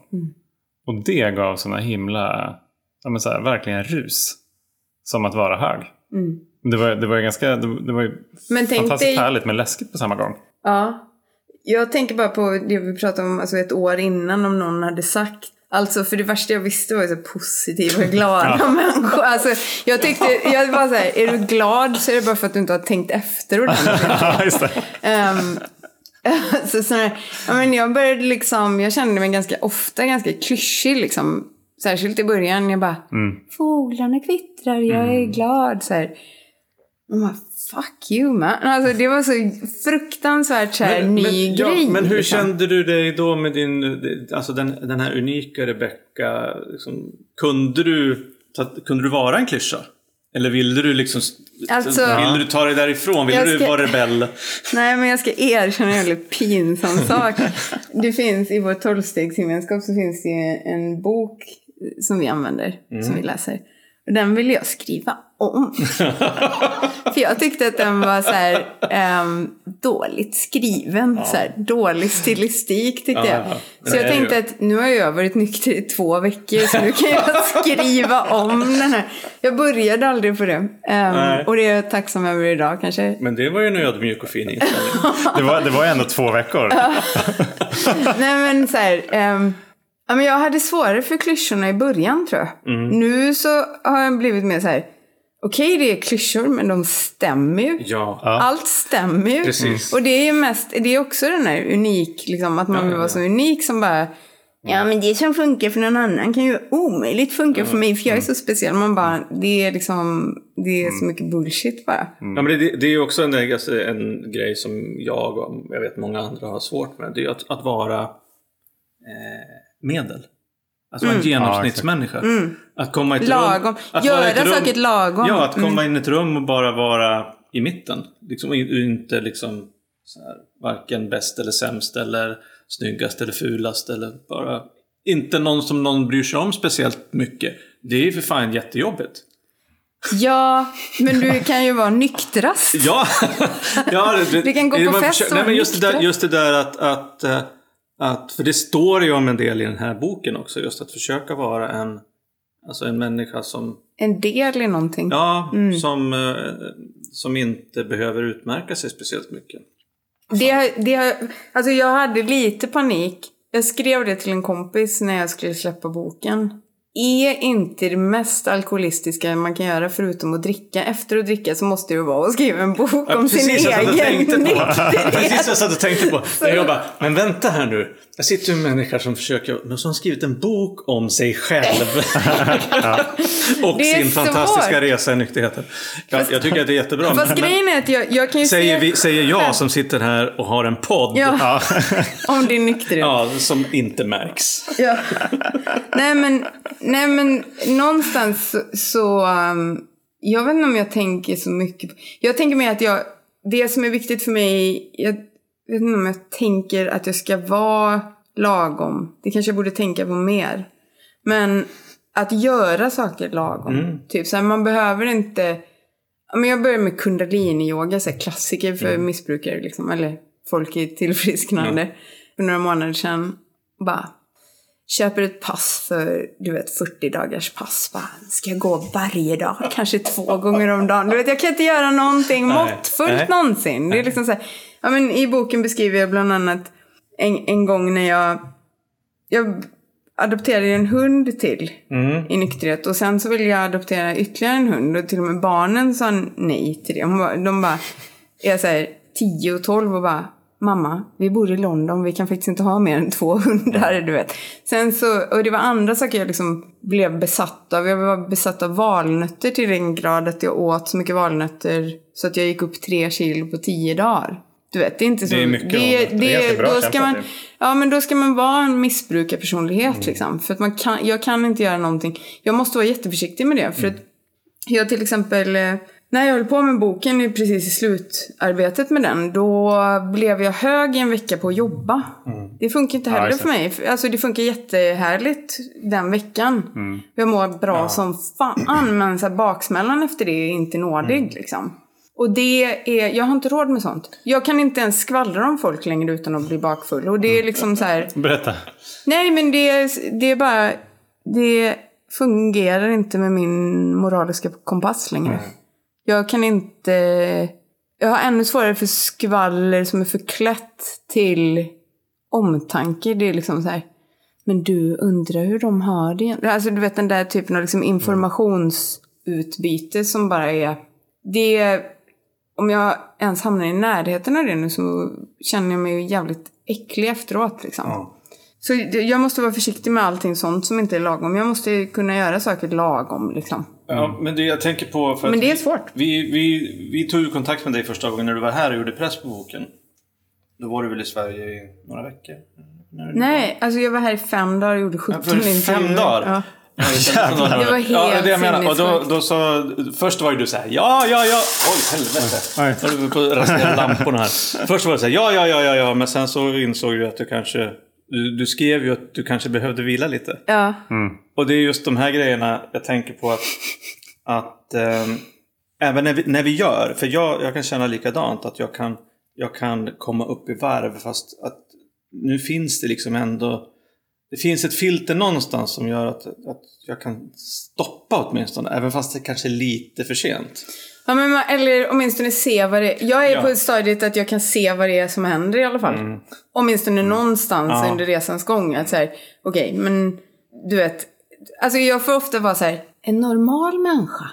Och det gav såna himla, ja men så här, verkligen rus. Som att vara hög. Mm. Det var, det var ju ganska, det, det var ju Men fantastiskt dig, härligt men läskigt på samma gång. ja. Jag tänker bara på det vi pratade om alltså ett år innan om någon hade sagt Alltså för det värsta jag visste var ju så positiva och glada människor. Alltså jag tyckte, jag var så här, är du glad så är det bara för att du inte har tänkt efter ordentligt. Um, så, så här, ja, men jag började liksom, jag kände mig ganska ofta ganska klyschig liksom. Särskilt i början, jag bara, Mm. fåglarna kvittrar, jag är glad. Så här. Och man, fuck you man. Alltså det var så fruktansvärt så här, ny ja, grej. men hur liksom. kände du dig då med din, alltså den, den här unika Rebecca? Liksom, kunde, du, kunde du vara en klyscha? Eller ville du liksom, Alltså- ville du ta dig därifrån? Ville Jag du ska- vara rebell? Nej, men jag ska erkänna en väldigt pinsam sak. Det finns i vår tolvstegsgemenskap så finns det en bok som vi använder, som vi läser. Och den ville jag skriva om. För jag tyckte att den var så här, ehm, dåligt skriven. Så här, dålig stilistik tyckte Ja, jag. ja. Så jag tänkte ju- att nu har jag varit nykter i två veckor så nu kan jag skriva om den här. Jag började aldrig på det. Nej. och det är jag tacksam över idag kanske. Men det var ju en ödmjuk och fin inställning. Det var, det var ändå två veckor. Nej men så här, ehm, ja, men jag hade svårare för klyschorna i början tror jag. Mm. Nu så har jag blivit mer så här, okej det är klyschor men de stämmer ju. Ja, Allt stämmer ju. Precis. Och det är ju mest, det är också den här unik, liksom, att man vill ja, vara ja. så unik som bara Ja men det som funkar för någon annan kan ju omöjligt funka för mig för jag är så speciell. Man bara, det är liksom, det är så mycket bullshit bara. Ja, men det, det är ju också en, en grej som jag och jag vet många andra har svårt med. Det är ju att, att vara eh, medel. Att vara en genomsnittsmänniska. Att komma i ett Lagom. rum... Att Göra ett rum, saker lagom. Ja, att komma in i ett rum och bara vara i mitten. Liksom, och inte liksom så här, varken bäst eller sämst eller snyggast eller fulast eller bara inte någon som någon bryr sig om speciellt mycket. Det är ju för fan jättejobbigt. Ja, men du kan ju vara nyktrast. Ja, ja det, Vi kan gå på fest och nej, men just, det där, just det där att, att, eh, att... För det står ju om en del i den här boken också. Just att försöka vara en, alltså en människa som... En del i någonting. Ja, Mm. som, eh, som inte behöver utmärka sig speciellt mycket. Det, det, alltså jag hade lite panik. Jag skrev det till en kompis när jag skulle släppa boken. Är inte det mest alkoholistiska man kan göra förutom att dricka? Efter att dricka så måste det ju vara att skriva en bok Ja, om sin egen nykterhet. Precis jag satt och tänkte på. Jag bara, men vänta här nu. Jag sitter med en människa som försöker, men som har skrivit en bok om sig själv. och sin fantastiska svårt. resa i nykterheten. Jag, jag tycker att det är jättebra. Fast men- grejen är att jag, jag kan ju Säger, se vi, säger jag som sitter här och har en podd. Ja. om din nykterhet. Ja, som inte märks. Ja. nej, men, nej men någonstans så, så um, jag vet inte om jag tänker så mycket jag tänker mer att jag, det som är viktigt för mig, jag vet inte om jag tänker att jag ska vara lagom. Det kanske jag borde tänka på mer. Men att göra saker lagom. Typ så här, man behöver inte, men jag började med kundalini-yoga, så här, klassiker för missbrukare liksom, eller folk i tillfrisknande, för några månader sedan. Bara, köper ett pass för, du vet, 40 dagars pass. Bara, ska jag gå varje dag? Kanske två gånger om dagen. Du vet, jag kan inte göra någonting Nej. måttfullt Nej. någonsin. Det är liksom så här, ja, men I boken beskriver jag bland annat en, en gång när jag, jag adopterade en hund till i nykterhet. Och sen så ville jag adoptera ytterligare en hund. Och till och med barnen sa nej till det. Hon bara, de bara, är så här 10 och 12 och bara Mamma, vi bor i London, vi kan faktiskt inte ha mer än två hundar, du vet. Sen så, och det var andra saker jag liksom blev besatt av. Jag var besatt av valnötter till den grad att jag åt så mycket valnötter så att jag gick upp tre kilo på tio dagar. Du vet, det är inte så... Det är mycket det, valnötter. Det är då ska man. Ja, men då ska man vara en missbrukarpersonlighet liksom. För att man kan, jag kan inte göra någonting. Jag måste vara jätteförsiktig med det. För att jag till exempel, eh, när jag höll på med boken, precis i slutarbetet med den, då blev jag hög i en vecka på att jobba. Det funkar inte Ja, heller just för mig. Alltså det funkar jättehärligt den veckan. Jag mår bra som fan, men så här, baksmällan efter det är inte nådig liksom. Och det är, jag har inte råd med sånt. Jag kan inte ens skvallra om folk längre utan att bli bakfull. Och det är liksom så här, Berätta. Nej, men det, är- det är bara... Det fungerar inte med min moraliska kompass längre. Jag kan inte... Jag har ännu svårare för skvaller som är förklätt till omtanke. Det är liksom så här... Men du undrar hur de har det? Alltså du vet den där typen av liksom informationsutbyte som bara är... Det är om jag ens hamnar i närheten av det nu så känner jag mig jävligt äcklig efteråt liksom. Så det- jag måste vara försiktig med allting sånt som inte är lagom. Jag måste kunna göra saker lagom liksom. Ja, men det jag tänker på... För Men det är vi- svårt. Vi, vi, vi tog ju kontakt med dig första gången när du var här och gjorde press på boken. Då var du väl i Sverige i några veckor? Nej, alltså jag var här i fem dagar och gjorde 17 Ja, fem dagar? Ja. Jävlar. Det var helt ja, det jag menar. Och då, då sa, först var ju du så här, ja, ja, ja. Oj, helvete. Nu håller vi på att rasera lamporna här. Först var det så här, ja, ja, ja, ja, ja. Men sen så insåg du att du kanske, du, du skrev ju att du kanske behövde vila lite. Ja. Och det är just de här grejerna jag tänker på att, att ehm, även när vi, när vi gör, för jag, jag kan känna likadant att jag kan, jag kan komma upp i varv fast att nu finns det liksom ändå, det finns ett filter någonstans som gör att, att jag kan stoppa åtminstone, även fast det kanske är lite för sent. Ja, men man, eller åtminstone se vad det Jag är Ja. på stadiet att jag kan se vad det är som händer i alla fall. Åtminstone någonstans Ja. under resans gång. Att så här, okej, men du vet. Alltså jag får ofta vara så här, en normal människa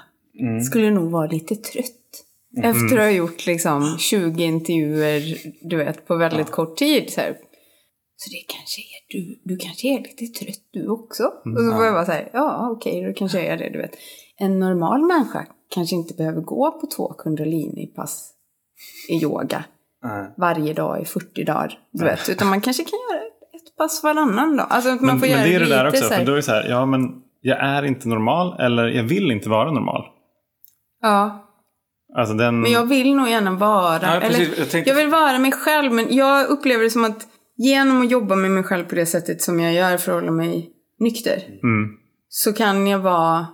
skulle nog vara lite trött. Efter att ha gjort liksom 20 intervjuer, du vet, på väldigt kort tid. Så, här. Så det kanske är du, du kanske är lite trött du också. Och så får jag vara så här, ja okej, då kanske jag är det, du vet. En normal människa kanske inte behöver gå på två kundalini-pass i yoga Nej. varje dag i 40 dagar. Du vet. Utan man kanske kan göra ett pass varannan dag. Alltså man Men, får men göra det är det där också. För då är det så här, ja men jag är inte normal eller jag vill inte vara normal. Ja, Alltså den... men jag vill nog gärna vara... Ja, precis. eller, Jag jag, tänkte- vill vara mig själv, men jag upplever det som att genom att jobba med mig själv på det sättet som jag gör för att hålla mig nykter, Mm. så kan jag vara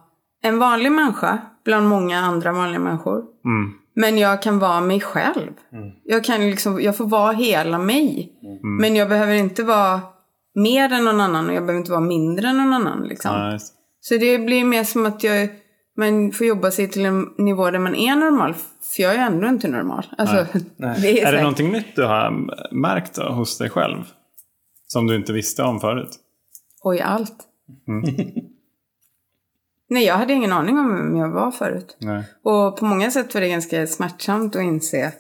en vanlig människa bland många andra vanliga människor. Mm. Men jag kan vara mig själv. Jag, kan liksom, jag får vara hela mig. Men jag behöver inte vara mer än någon annan och jag behöver inte vara mindre än någon annan. Liksom. Just. Så det blir mer som att jag, man får jobba sig till en nivå där man är normal. För jag är ändå inte normal. Alltså, Det är, Är det någonting nytt du har märkt då, hos dig själv? Som du inte visste om förut? Oj, allt. Mm. Nej, jag hade ingen aning om vem jag var förut. Nej. Och på många sätt var det ganska smärtsamt att inse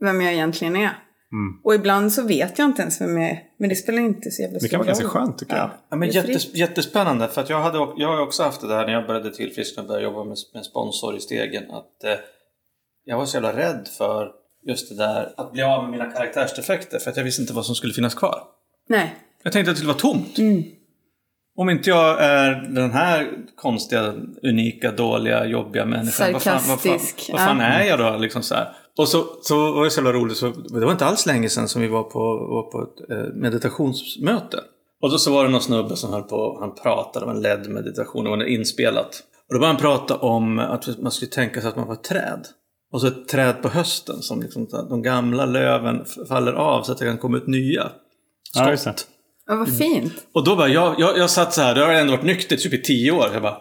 vem jag egentligen är. Mm. Och ibland så vet jag inte ens vem jag är. Men det spelar inte så jävla Det stor kan vara ganska roll. skönt tycker jag. Ja, men Det är jättes, jättespännande. För att jag, hade, jag har också haft det där när jag började tillfriskna och började jobba med, med sponsor i stegen. Att eh, jag var så jävla rädd för just det där att bli av med mina karaktärsdefekter. För att jag visste inte vad som skulle finnas kvar. Nej. Jag tänkte att det skulle vara tomt. Mm. Om inte jag är den här konstiga, unika, dåliga, jobbiga människan. Vad fan, vad fan, Sarkastisk, vad fan ja. är jag då? Liksom så här. Och så, så var det så jävla roligt. Så, det var inte alls länge sedan som vi var på, var på ett eh, meditationsmöte. Och då så var det någon snubbe som höll på, han pratade om en ledd meditation, det var inspelat. Och då började han prata om att man skulle tänka sig att man var ett träd. Och så ett träd på hösten som liksom, de gamla löven faller av så att det kan komma ut nya Ja, skott. det. Ja, vad fint. Och då bara, jag, jag, jag satt så här, det har ändå varit nykter typ i tio år. Jag bara,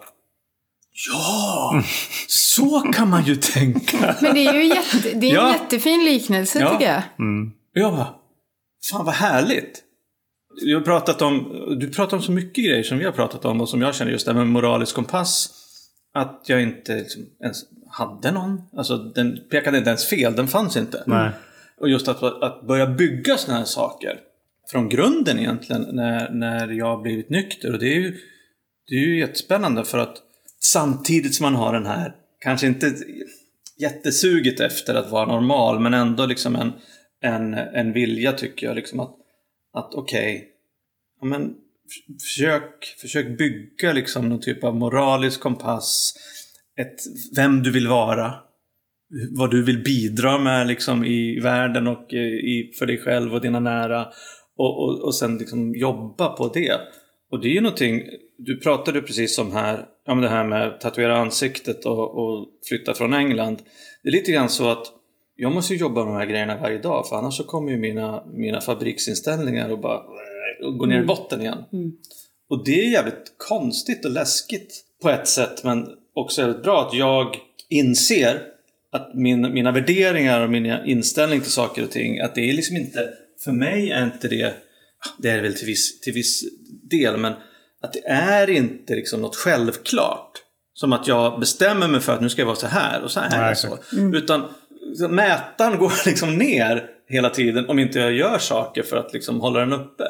ja, så kan man ju tänka. Men det är ju jätte, det är en Ja. jättefin liknelse Ja. tycker jag. Och jag bara, fan vad härligt. Jag har pratat om, du pratar om så mycket grejer som vi har pratat om och som jag känner just det här med moralisk kompass. Att jag inte liksom ens hade någon. Alltså den pekade inte ens fel, den fanns inte. Nej. Och just att, att börja bygga sådana här saker från grunden egentligen när, när jag har blivit nykter. Och det är ju, det är ju jättespännande för att samtidigt som man har den här, kanske inte jättesuget efter att vara normal, men ändå liksom en, en, en vilja tycker jag liksom att, att okej, ja, men försök, försök bygga liksom någon typ av moralisk kompass, ett, vem du vill vara, vad du vill bidra med liksom i världen och i, för dig själv och dina nära. Och, och, och sen liksom jobba på det. Och det är ju någonting, du pratade precis om här, ja men det här med tatuera ansiktet och, och flytta från England. Det är lite grann så att jag måste jobba med de här grejerna varje dag för annars så kommer ju mina, mina fabriksinställningar och bara och gå ner i botten igen. Och det är jävligt konstigt och läskigt på ett sätt men också väldigt bra att jag inser att min, mina värderingar och min inställning till saker och ting, att det är liksom inte, för mig är inte det, det är det väl till viss, till viss del, men att det är inte liksom något självklart. Som att jag bestämmer mig för att nu ska jag vara så här och så här är Nej, så. Utan så mätaren går liksom ner hela tiden om inte jag gör saker för att liksom hålla den uppe.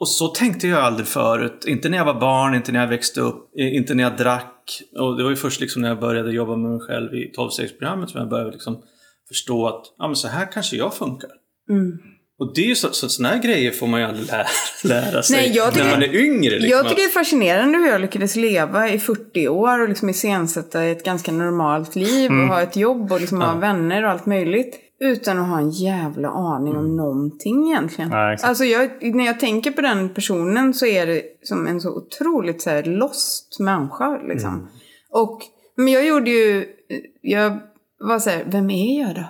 Och så tänkte jag aldrig förut. Inte när jag var barn, inte när jag växte upp, inte när jag drack. Och det var ju först liksom när jag började jobba med mig själv i 12-stegsprogrammet som jag började liksom förstå att ja, men så här kanske jag funkar. Mm. Och det är ju så, så sådana här grejer får man ju aldrig lära, lära sig Nej, jag tycker- när man är yngre. Liksom, Jag tycker det är fascinerande hur jag lyckades leva i 40 år och liksom iscensätta ett ganska normalt liv och ha ett jobb och liksom ha vänner och allt möjligt. Utan att ha en jävla aning om någonting egentligen. Exakt. alltså jag, när jag tänker på den personen så är det som en så otroligt så här lost människa liksom. Och, men jag gjorde ju, jag var så här, vem är jag då?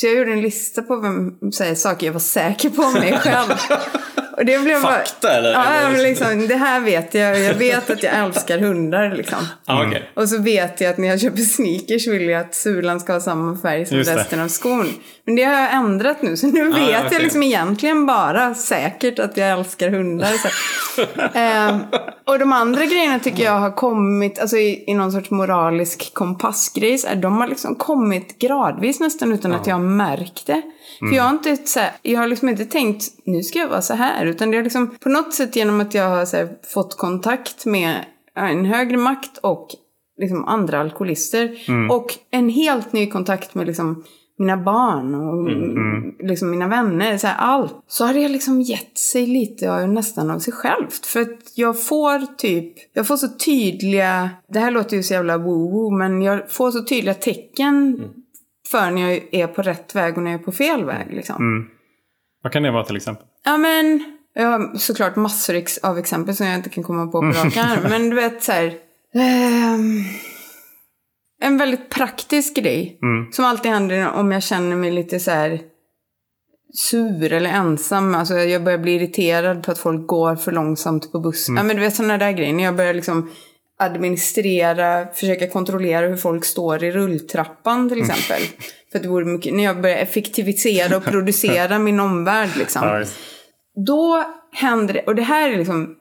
Så jag gjorde en lista på vem, här, saker jag var säker på om mig själv. Och det blev bara, Fakta eller? Ja, eller liksom, det här vet jag. Jag vet att jag älskar hundar liksom. Ah, okej. Och så vet jag att när jag köper sneakers vill jag att sulan ska ha samma färg som Just det. resten av skon. Men det har jag ändrat nu, så nu vet ja, okej. jag liksom egentligen bara säkert att jag älskar hundar. Ehm, och de andra grejerna tycker jag har kommit, alltså i, i någon sorts moralisk kompassgrej, de har liksom kommit gradvis nästan utan att jag har märkt det. För jag har inte så här, jag har liksom inte tänkt, nu ska jag vara så här, utan det är liksom på något sätt genom att jag har här, fått kontakt med en högre makt och liksom andra alkoholister. Och en helt ny kontakt med liksom mina barn och liksom mina vänner. Så här, allt. Så har det liksom gett sig lite av, nästan av sig självt. För att jag får typ, jag får så tydliga, det här låter ju så jävla woo men jag får så tydliga tecken för när jag är på rätt väg och när jag är på fel väg. Liksom. Vad kan det vara till exempel? Ja men, jag har såklart massor av exempel som jag inte kan komma på på rak arm. Men du vet så här. ehm, en väldigt praktisk grej. Som alltid händer om jag känner mig lite så här sur eller ensam. Alltså jag börjar bli irriterad på att folk går för långsamt på bussen. Ja men du vet sådana där grejer. När jag börjar liksom administrera, försöka kontrollera hur folk står i rulltrappan till exempel. För att det vore mycket, när jag börjar effektivisera och producera min omvärld liksom Ja, då händer det, och det här är liksom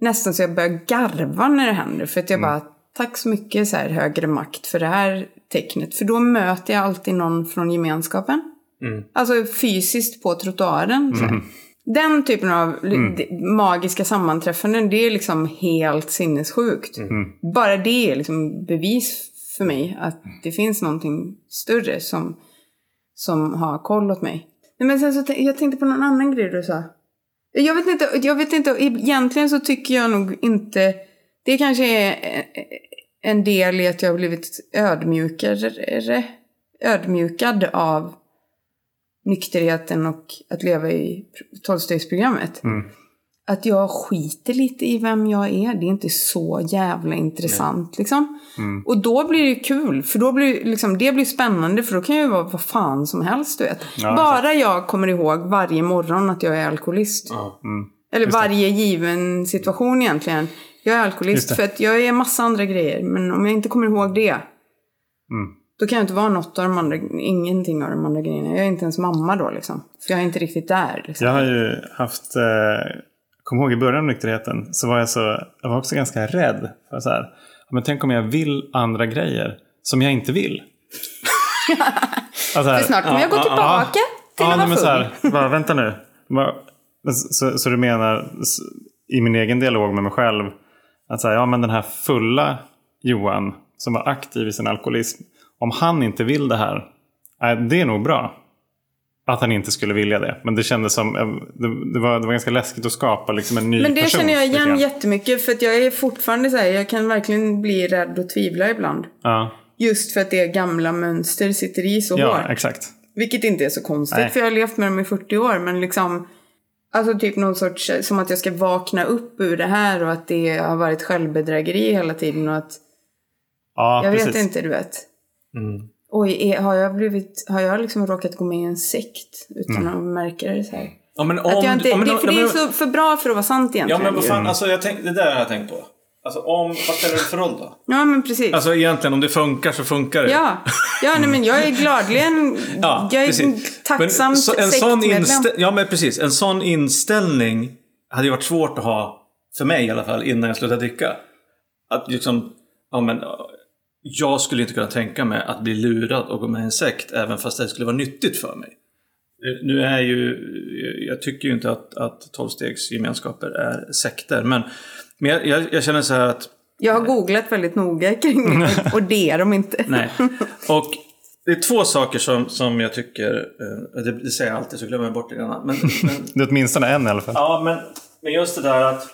nästan så jag börjar garva när det händer. För att jag bara, tack så mycket så här högre makt för det här tecknet. För då möter jag alltid någon från gemenskapen. Alltså fysiskt på trottoaren. Så här. Den typen av li- magiska sammanträffanden, det är liksom helt sinnessjukt. Bara det är liksom bevis för mig att det finns någonting större som, som har koll åt mig. Nej, men sen så jag tänkte på någon annan grej du sa. Jag vet inte, jag vet inte, egentligen så tycker jag nog inte, det kanske är en del i att jag har blivit ödmjukare, ödmjukad av nykterheten och att leva i tolvstegsprogrammet. Att jag skiter lite i vem jag är. Det är inte så jävla intressant liksom. Och då blir det kul. För då blir liksom, det blir spännande. För då kan jag ju vara vad fan som helst du vet. Ja, Bara jag kommer ihåg varje morgon att jag är alkoholist. Ja. Eller varje given situation egentligen. Jag är Just alkoholist det. för att jag är massa andra grejer. Men om jag inte kommer ihåg det. Mm. Då kan jag inte vara något av de andra, ingenting av de andra grejerna. Jag är inte ens mamma då liksom. För jag är inte riktigt där liksom. Jag har ju haft, eh, kom ihåg i början av nykterheten, så var jag så, jag var också ganska rädd. För så här, men tänk om jag vill andra grejer som jag inte vill. alltså här, För snart kommer jag gå ja, tillbaka till ja, att vara men så full. här, bara, vänta nu. Bara, så, så du menar i min egen dialog med mig själv att säga, ja men den här fulla Johan som var aktiv i sin alkoholism, om han inte vill det här, det är nog bra. Att han inte skulle vilja det. Men det kändes som, eh, det, var, det var ganska läskigt att skapa liksom en ny Men det person. känner jag igen grann. jättemycket. För att jag är fortfarande så här, jag kan verkligen bli rädd och tvivla ibland. Ja, Just för att det gamla mönster sitter i så ja hårt. exakt. Vilket inte är så konstigt Nej. för jag har levt med dem i 40 år. Men liksom, alltså typ någon sorts, som att jag ska vakna upp ur det här och att det har varit självbedrägeri hela tiden och att, Ja, jag precis. vet inte du vet. Mm. Oj, är, har jag blivit, har jag liksom råkat gå med i en sekt utan Mm. att märka det så här? Ja, men om, Att jag inte, ja, men, det, för ja, det är så för bra för att vara sant Ja egentligen. men vad fan, alltså jag tänk, det där har jag tänkt på. Alltså om, vad spelar det för roll då? Ja, men precis. Alltså egentligen om det funkar så funkar det. Ja, ja nej, men jag är gladeligen, Ja, jag är precis. tacksam Men så, en sån Ja men precis. En sån inställning hade ju varit svårt att ha, för mig i alla fall, innan jag slutade dricka. Att liksom, ja men jag skulle inte kunna tänka mig att bli lurad och gå med i en sekt även fast det skulle vara nyttigt för mig. Eh, Nu är ju, jag tycker ju inte att, att tolvstegsgemenskaper är sekter men, men jag, jag, jag känner så här att Jag har googlat väldigt noga kring det och det är de inte. Nej. Och det är två saker som, som jag tycker, eh, det, det säger jag alltid så glömmer jag bort det ena. Men, men, Det är åtminstone en i alla fall. ja, men, men just det där att,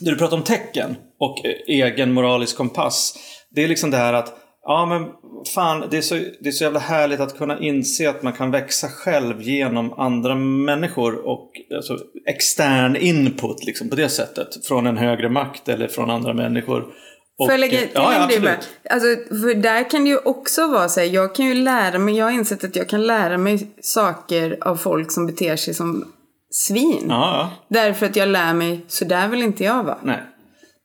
när du pratar om tecken och eh, egen moralisk kompass. Det är liksom det här att, ja men fan, det är, så, det är så jävla härligt att kunna inse att man kan växa själv genom andra människor och alltså, extern input liksom på det sättet. Från en högre makt eller från andra människor. Och, Får jag lägga till ja, en grej bara? Alltså, för där kan det ju också vara så här, jag kan ju lära mig, jag har insett att jag kan lära mig saker av folk som beter sig som svin. Ja, ja. Därför att jag lär mig, så där vill inte jag vara. Nej.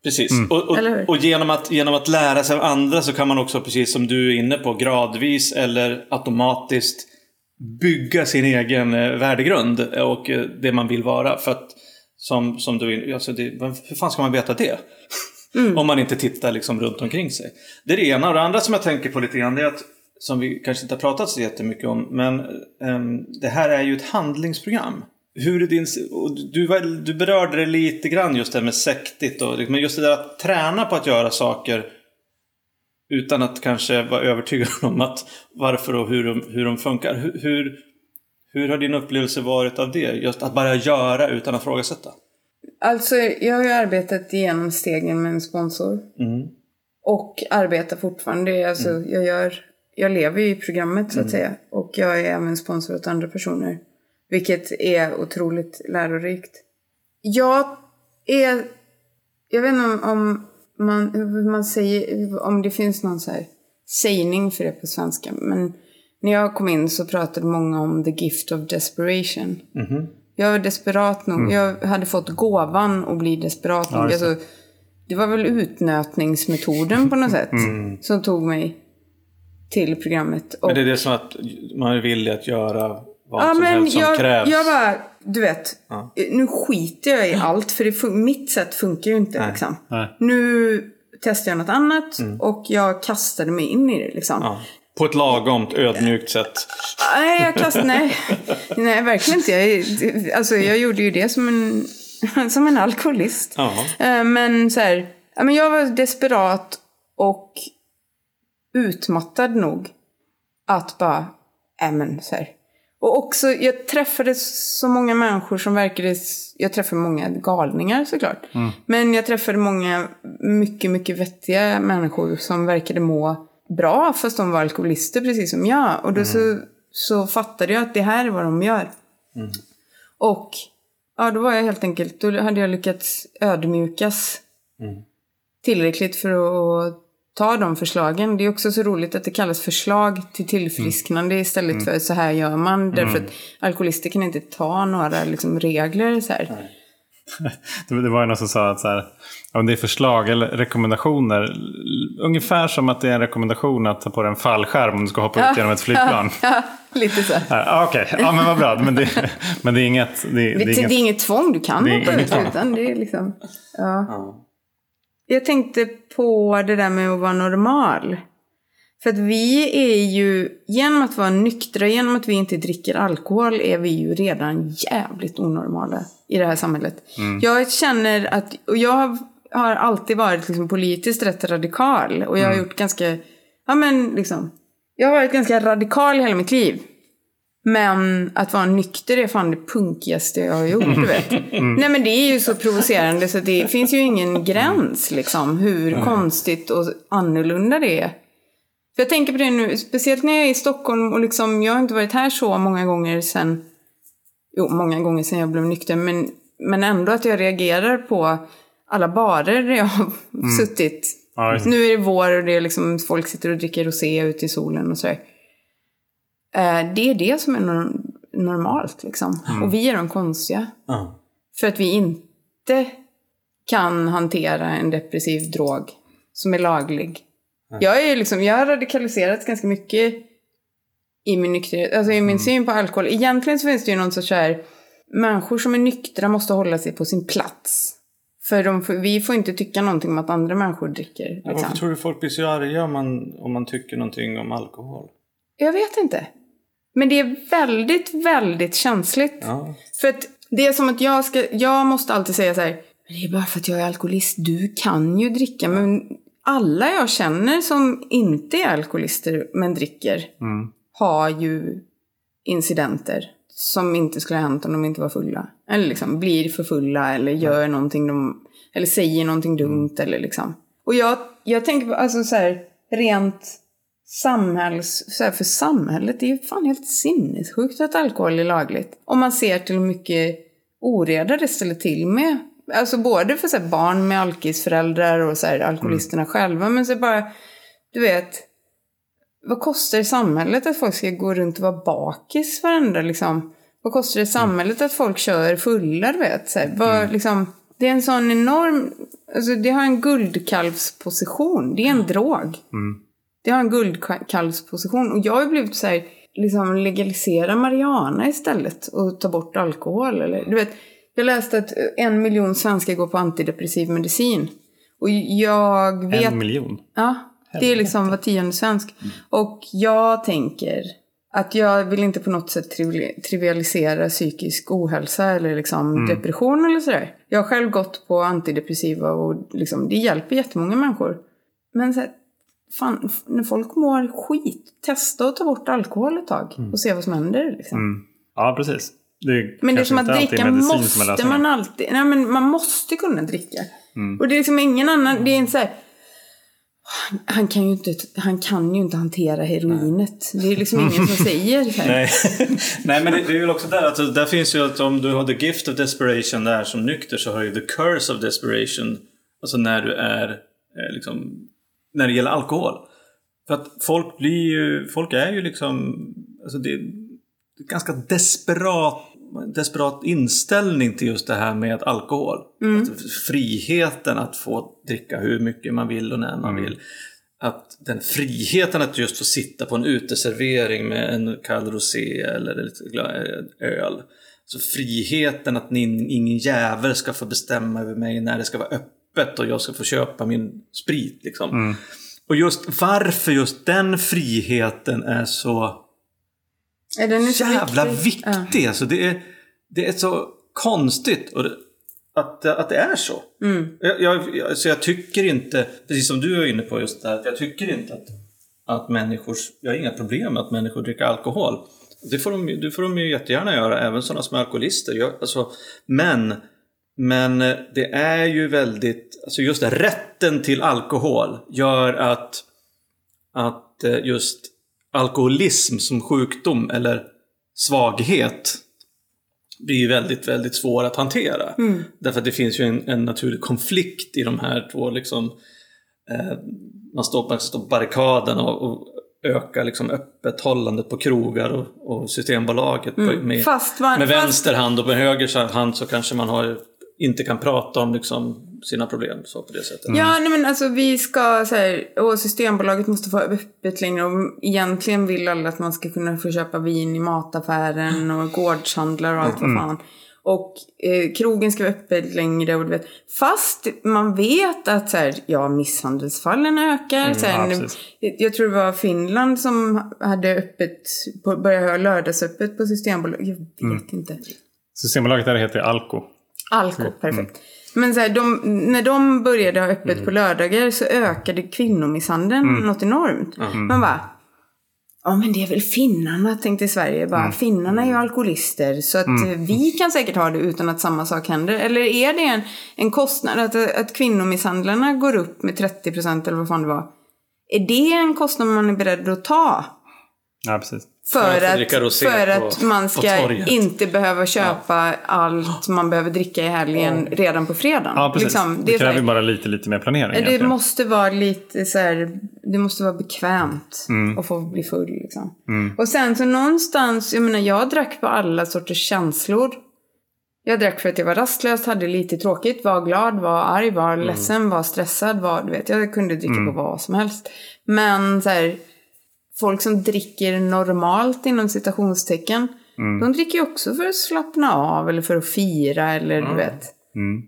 Precis. Mm. Och, och, och genom, att, genom att lära sig av andra så kan man också, precis som du är inne på, gradvis eller automatiskt bygga sin egen eh, värdegrund och eh, det man vill vara. För att som, som du alltså det, hur fan ska man veta det? Mm. Om man inte tittar liksom runt omkring sig. Det är det ena. Och det andra som jag tänker på lite grann det är att, som vi kanske inte har pratat så jättemycket om, men ehm, det här är ju ett handlingsprogram. Hur är din, du, du berörde det lite grann just det här med sektigt och men just det där att träna på att göra saker utan att kanske vara övertygad om att varför och hur de, hur de funkar. Hur, hur, hur har din upplevelse varit av det? Just att bara göra utan att ifrågasätta. Alltså, jag har ju arbetat igenom stegen med en sponsor. Mm. Och arbetar fortfarande. Alltså, jag, gör, jag lever ju i programmet så att säga. Och jag är även sponsor åt andra personer. Vilket är otroligt lärorikt. Jag är... Jag vet inte om, om man, hur man säger, om det finns någon så här sägning för det på svenska. Men när jag kom in så pratade många om the gift of desperation. Jag var desperat nog. Jag hade fått gåvan att bli desperat nog. just det. Alltså, det var väl utnötningsmetoden på något sätt som tog mig till programmet. Och, Men det är det som att man är villig att göra vad ja, som men helst som jag, krävs. jag bara, du vet, Ja. nu skiter jag i allt för det mitt sätt funkar ju inte. Nej. Liksom. Nej. Nu testar jag något annat och jag kastade mig in i det. Liksom. Ja. På ett lagomt ödmjukt sätt. Nej, jag kastade, nej. nej, verkligen inte. Jag, alltså, jag gjorde ju det som en, som en alkoholist. Ja. Eh, Men så här, jag var desperat och utmattad nog att bara, äh, men så här. Och också, jag träffade så många människor som verkade, jag träffade många galningar såklart. Men jag träffade många mycket, mycket vettiga människor som verkade må bra fast de var alkoholister precis som jag. Och då så, så fattade jag att det här är vad de gör. Och ja, då var jag helt enkelt, då hade jag lyckats ödmjukas tillräckligt för att ta de förslagen. Det är också så roligt att det kallas förslag till tillfrisknande istället för så här gör man. Därför att alkoholister kan inte ta några liksom, regler så här. Det var ju någon som sa att så här, om det är förslag eller rekommendationer. Ungefär som att det är en rekommendation att ta på dig en fallskärm om du ska hoppa ut genom ett flygplan. Ja, lite så. Ja, Okej, ja, men vad bra. Men det, men det är inget... Det, det Det, är det är inget inget tvång, du kan hoppa inget ut utan det är liksom... Ja. Jag tänkte på det där med att vara normal. För att vi är ju, genom att vara nyktra, genom att vi inte dricker alkohol, är vi ju redan jävligt onormala i det här samhället. Jag känner att, och jag har, alltid varit liksom politiskt rätt radikal. Och jag har gjort ganska, ja men liksom, jag har varit ganska radikal hela mitt liv. Men att vara nykter är fan det punkigaste jag har gjort, du vet. Nej men det är ju så provocerande så det finns ju ingen gräns liksom. Hur konstigt och annorlunda det är. För jag tänker på det nu, speciellt när jag är i Stockholm och liksom, jag har inte varit här så många gånger sen, jo många gånger sen jag blev nykter, men, men ändå att jag reagerar på alla barer där jag har suttit. Ja, just- Nu är det vår och det är liksom, folk sitter och dricker rosé ute i solen och sådär. Eh, det är det som är norm- normalt liksom. Och vi är de konstiga. Ja. För att vi inte kan hantera en depressiv drog som är laglig. Jag, är liksom, jag har radikaliserats ganska mycket i min nykterhet, alltså i min syn på alkohol. Egentligen så finns det ju någon sorts så här, människor som är nyktra måste hålla sig på sin plats. För de vi får inte tycka någonting om att andra människor dricker. Liksom. Varför tror du folk blir så arga om man, om man tycker någonting om alkohol? Jag vet inte. Men det är väldigt, väldigt känsligt. Ja. För att det är som att jag ska, jag måste alltid säga så här, "Men det är bara för att jag är alkoholist, du kan ju dricka. Men alla jag känner som inte är alkoholister men dricker, har ju incidenter som inte skulle ha hänt om de inte var fulla. Eller liksom blir för fulla eller gör någonting de, eller säger någonting dumt eller liksom. Och jag, jag tänker på, alltså så här, rent samhälls, så här, för samhället, det är ju fan helt sinnessjukt att alkohol är lagligt. Om man ser till hur mycket oreda det ställer till med. Alltså både för så här, barn med alkisföräldrar och så här, alkoholisterna själva, men så bara, du vet, vad kostar det samhället att folk ska gå runt och vara bakis varandra liksom? Vad kostar det samhället att folk kör fulla, du vet? Så här, vad, liksom, det är en sån enorm, alltså det har en guldkalvsposition, det är en drog. Det har en guldkalvsposition. Och jag har ju blivit så här, liksom legalisera marijuana istället och ta bort alkohol. Eller, du vet, jag läste att en miljon svenskar går på antidepressiv medicin. Och jag vet... En miljon. Ja, det är liksom var tionde svensk. Och jag tänker att jag vill inte på något sätt trivi- trivialisera psykisk ohälsa eller liksom depression eller sådär. Jag har själv gått på antidepressiva och liksom, det hjälper jättemånga människor. Men så här, fan, när folk mår skit, testa att ta bort alkohol ett tag och se vad som händer. Liksom. Mm. Ja, precis. Det Men det är som att dricka måste man alltid. Nej men man måste kunna dricka. Och det är liksom ingen annan, det är inte så här. "Han- kan, ju inte, han kan ju inte hantera heroinet. Det är liksom ingen som säger här. Nej. Nej, men det, det är ju också där att där finns ju att om du har the gift of desperation där som nykter så har du the curse of desperation. Alltså när du är eh, liksom, när det gäller alkohol. För att folk blir ju, folk är ju liksom, alltså det är det är ganska desperat, desperat inställning till just det här med alkohol. Att friheten att få dricka hur mycket man vill och när man vill. Att den friheten att just få sitta på en uteservering med en kall rosé eller lite öl. Så friheten att ingen jävel ska få bestämma över mig när det ska vara öppet och jag ska få köpa min sprit. Liksom. Och just varför just den friheten är så Är den inte jävla viktig? Ja. viktig. Alltså det, är, det är så konstigt och det, att, att det är så. Mm. Jag, jag, jag- så jag tycker inte, precis som du är inne på just det här, att jag tycker inte att, att människor, jag har inga problem med att människor dricker alkohol. Det får de, det får de ju jättegärna göra, även sådana som är alkoholister. Jag, alltså, men, men det är ju väldigt, alltså just det, rätten till alkohol gör att, att eh, just alkoholism som sjukdom eller svaghet blir ju väldigt, väldigt svår att hantera. Därför att det finns ju en, en naturlig konflikt i de här två liksom, eh, man står på, barrikaden och, och ökar liksom öppethållandet på krogar och, och Systembolaget på, med, Fast man- med fast- vänster hand och med höger hand så kanske man har inte kan prata om liksom, sina problem så på det sättet. Ja, nej men alltså vi ska så här, och Systembolaget måste få öppet längre och egentligen vill alla att man ska kunna få köpa vin i mataffären och gårdshandlar och allt vad fan. Och eh, krogen ska vara öppet längre och du vet. Fast man vet att så här, ja, misshandelsfallen ökar. så här, ja, nu- jag tror det var Finland som hade öppet, på, började ha lördagsöppet på Systembolaget. Jag vet inte. Systembolaget där heter Alko. Alko, perfekt. Men så här, de, när de började ha öppet på lördagar så ökade kvinnomisshandeln något enormt. Man bara, ja men det är väl finnarna, tänkte Sverige. Bara, Finnarna är ju alkoholister så att eh, vi kan säkert ha det utan att samma sak händer. Eller är det en, en kostnad att, att kvinnomisshandlarna går upp med 30% eller vad fan det var? Är det en kostnad man är beredd att ta? Ja, precis. För, För att få att, för på- man ska inte behöva köpa allt man behöver dricka i helgen redan på fredagen. Ja, precis. Liksom, det så kräver bara lite, lite mer planering. det egentligen. måste vara lite så här, det måste vara bekvämt att få bli full liksom. Och sen så någonstans, jag menar jag drack på alla sorters känslor. Jag drack för att jag var rastlös, hade lite tråkigt, var glad, var arg, var ledsen, var stressad, var, du vet, jag kunde dricka på vad som helst. Men så här, folk som dricker normalt inom citationstecken, de dricker ju också för att slappna av eller för att fira eller du vet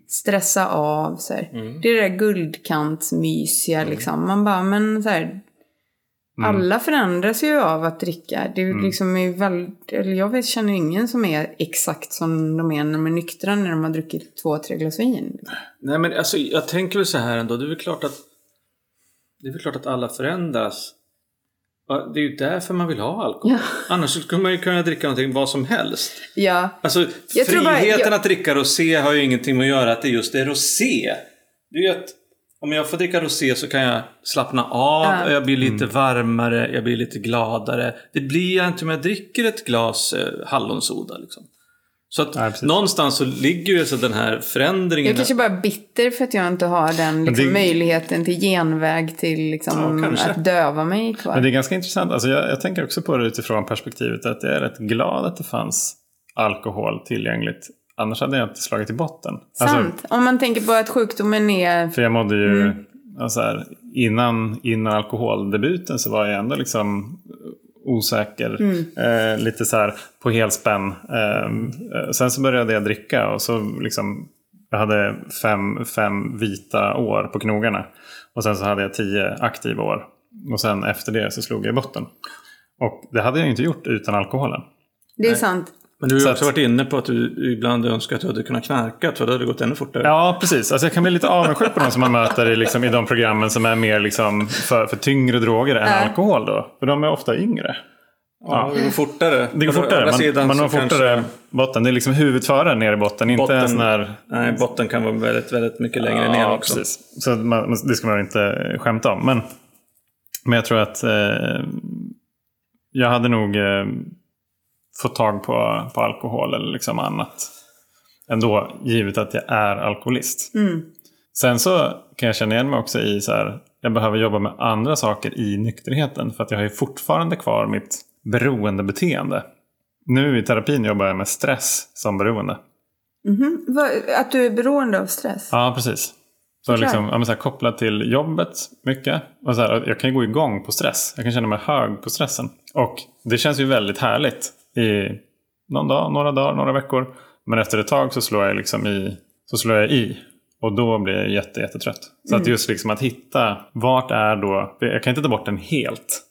stressa av. Så här. Det är det där guldkantsmysiga liksom. Man bara, men så här. Alla förändras ju av att dricka. Det är ju liksom är väldigt, eller jag vet, känner ingen som är exakt som de är när de är nyktra när de har druckit två, tre glas vin. Nej men alltså jag tänker väl så här ändå. Det är väl klart att det är väl klart att alla förändras. Det är ju därför man vill ha alkohol. Ja. Annars skulle man ju kunna dricka någonting vad som helst. Ja, Alltså Jag tror bara- friheten jag- att dricka rosé har ju ingenting med att göra att det just är rosé. Det är ju att om jag får dricka rosé så kan jag slappna av, Ja. jag blir lite varmare, jag blir lite gladare. Det blir jag inte om jag dricker ett glas eh, hallonsoda. Liksom. Så att Nej, precis. någonstans så ligger ju så den här förändringen. jag kanske bara är bitter för att jag inte har den liksom, det- möjligheten till genväg till liksom, Ja, att döva mig kvar. Men det är ganska intressant. Alltså jag, jag tänker också på det utifrån perspektivet att jag är rätt glad att det fanns alkohol tillgängligt. Annars hade jag inte slagit i botten. Alltså, Sant. Om man tänker på att sjukdomen är... för jag mådde ju, Mm. alltså här, innan, innan alkoholdebuten så var jag ändå liksom osäker. Mm. Eh, lite så här på helspänn. Eh, eh, sen så började jag dricka och så liksom, jag hade fem, fem vita år på knogarna. Och sen så hade jag tio aktiva år. Och sen efter det så slog jag i botten. Och det hade jag inte gjort utan alkoholen. Det är sant. Men du har ju Så också att- varit inne på att du ibland önskar att du hade kunnat knarka. För då hade det gått ännu fortare. Ja, precis. Alltså jag kan bli lite avundsjuk på de som man möter i, liksom, i de programmen som är mer liksom, för, för tyngre droger än Ja. alkohol. Då. För de är ofta yngre. Ja, det går fortare. Det går fortare. Man, sidan man har fortare kanske- botten. Det är liksom huvudet före ner i botten. Inte Botten- en sån här... Nej, botten kan vara väldigt, väldigt mycket längre ja, ner också. Precis. Så man, det ska man inte skämta om. Men, men jag tror att eh, jag hade nog eh, fått tag på, på alkohol eller liksom annat ändå, givet att jag är alkoholist. Mm. Sen så kan jag känna igen mig också i så här, jag behöver jobba med andra saker i nykterheten. För att jag har ju fortfarande kvar mitt beroendebeteende. Nu i terapin jobbar jag med stress som beroende. Mhm. Vad- Att du är beroende av stress? Ja, precis. Så liksom, ja, så här, kopplat till jobbet mycket. Och så här, jag kan ju gå igång på stress. Jag kan känna mig hög på stressen. Och det känns ju väldigt härligt i någon dag, några dagar, några veckor. Men efter ett tag så slår jag liksom i. Så slår jag i. Och då blir jag jätte, jättetrött. Så att just liksom att hitta, vart är då, jag kan inte ta bort den helt.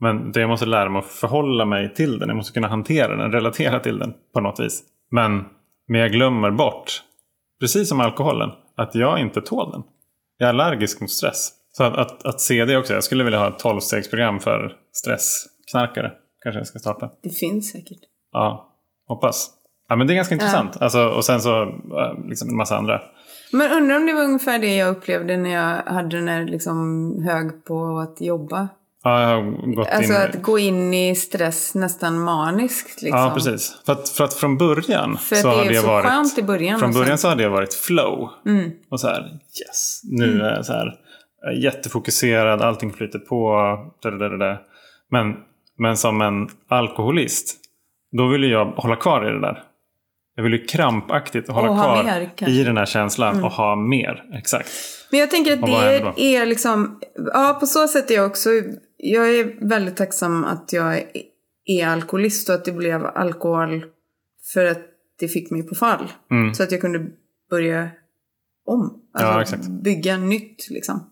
Men det jag måste lära mig att förhålla mig till den. Jag måste kunna hantera den, relatera till den på något vis. Men, men jag glömmer bort, precis som alkoholen, att jag inte tål den. Jag är allergisk mot stress. Så att, att, att se det också. Jag skulle vilja ha ett 12-stegsprogram för stressknarkare. Kanske jag ska starta. Det finns säkert. Ja, hoppas. Ja, men det är ganska intressant. Alltså, och sen så äh, liksom en massa andra. Men undrar om det var ungefär det jag upplevde när jag hade den här liksom hög på att jobba. Ja, jag har gått Alltså in att gå in i stress nästan maniskt liksom. Ja, precis. För att, för att från början För så hade jag så varit... skönt i början. Från början så hade jag varit flow. Mm. Och så här, yes, nu är jag så här jättefokuserad, allting flyter på. Da, da, da, da. Men, men som en alkoholist, då ville jag hålla kvar i det där. Jag vill ju krampaktigt hålla Och kvar mer. Mm. i den här känslan och ha mer. Exakt. Men jag tänker att det är liksom, ja på så sätt är jag också, jag är väldigt tacksam att jag är alkoholist och att det blev alkohol för att det fick mig på fall. Så att jag kunde börja om. Alltså Ja, bygga nytt liksom.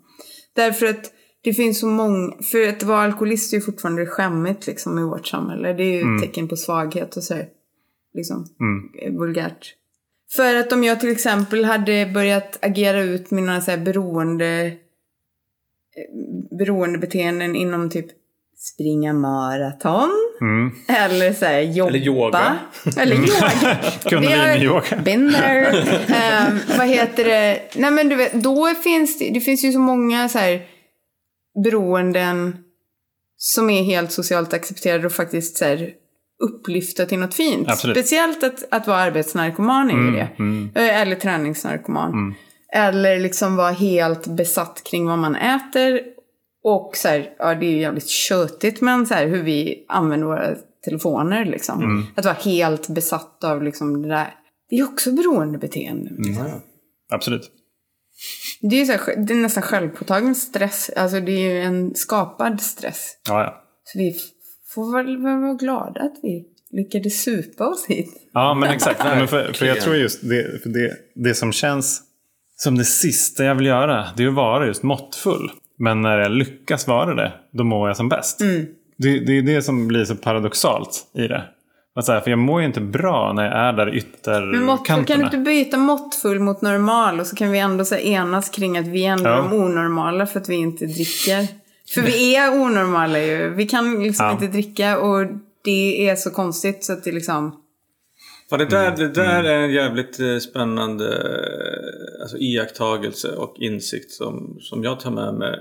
Därför att det finns så många, för att vara alkoholist är ju fortfarande skämmigt liksom i vårt samhälle. Det är ju ett tecken på svaghet och så här, liksom, eh, vulgärt. För att om jag till exempel hade börjat agera ut mina så här beroende, eh, beroendebeteenden inom typ springa maraton. Eller så här, jobba. Eller yoga. Eller yoga. Kundalini-yoga. Been there. Ehm, vad heter det? Nej men du vet, då finns det, det finns ju så många så här beroenden som är helt socialt accepterade och faktiskt så här upplyfta till något fint. Absolut. Mm, Speciellt att, att vara arbetsnarkoman är ju det. Eh, Eller träningsnarkoman. Eller liksom vara helt besatt kring vad man äter. Och så här, ja det är ju jävligt tjötigt men så här hur vi använder våra telefoner liksom. Mm. Att vara helt besatt av liksom det där. Det är också beroendebeteende. Mm. Absolut. Det är så här, det är nästan självpåtagen stress. Alltså det är ju en skapad stress. Ja, ja. Så vi får väl vara glada att vi lyckades supa oss hit. Ja, men exakt. Men för, för jag tror just det, för det, det som känns som det sista jag vill göra, det är att vara just måttfull. Men när jag lyckas vara det, då mår jag som bäst. Det, det är det som blir så paradoxalt i det. Att så här, för jag mår ju inte bra när jag är där i Men måttfull, kan du ytterkanterna. inte byta måttfull mot normal och så kan vi ändå så enas kring att vi är ändå Ja. de onormala för att vi inte dricker. För vi är onormala ju. Vi kan liksom Ja. inte dricka och det är så konstigt så att det liksom... För det där, Mm. det där är en jävligt eh, spännande eh, alltså, iakttagelse och insikt som, som jag tar med mig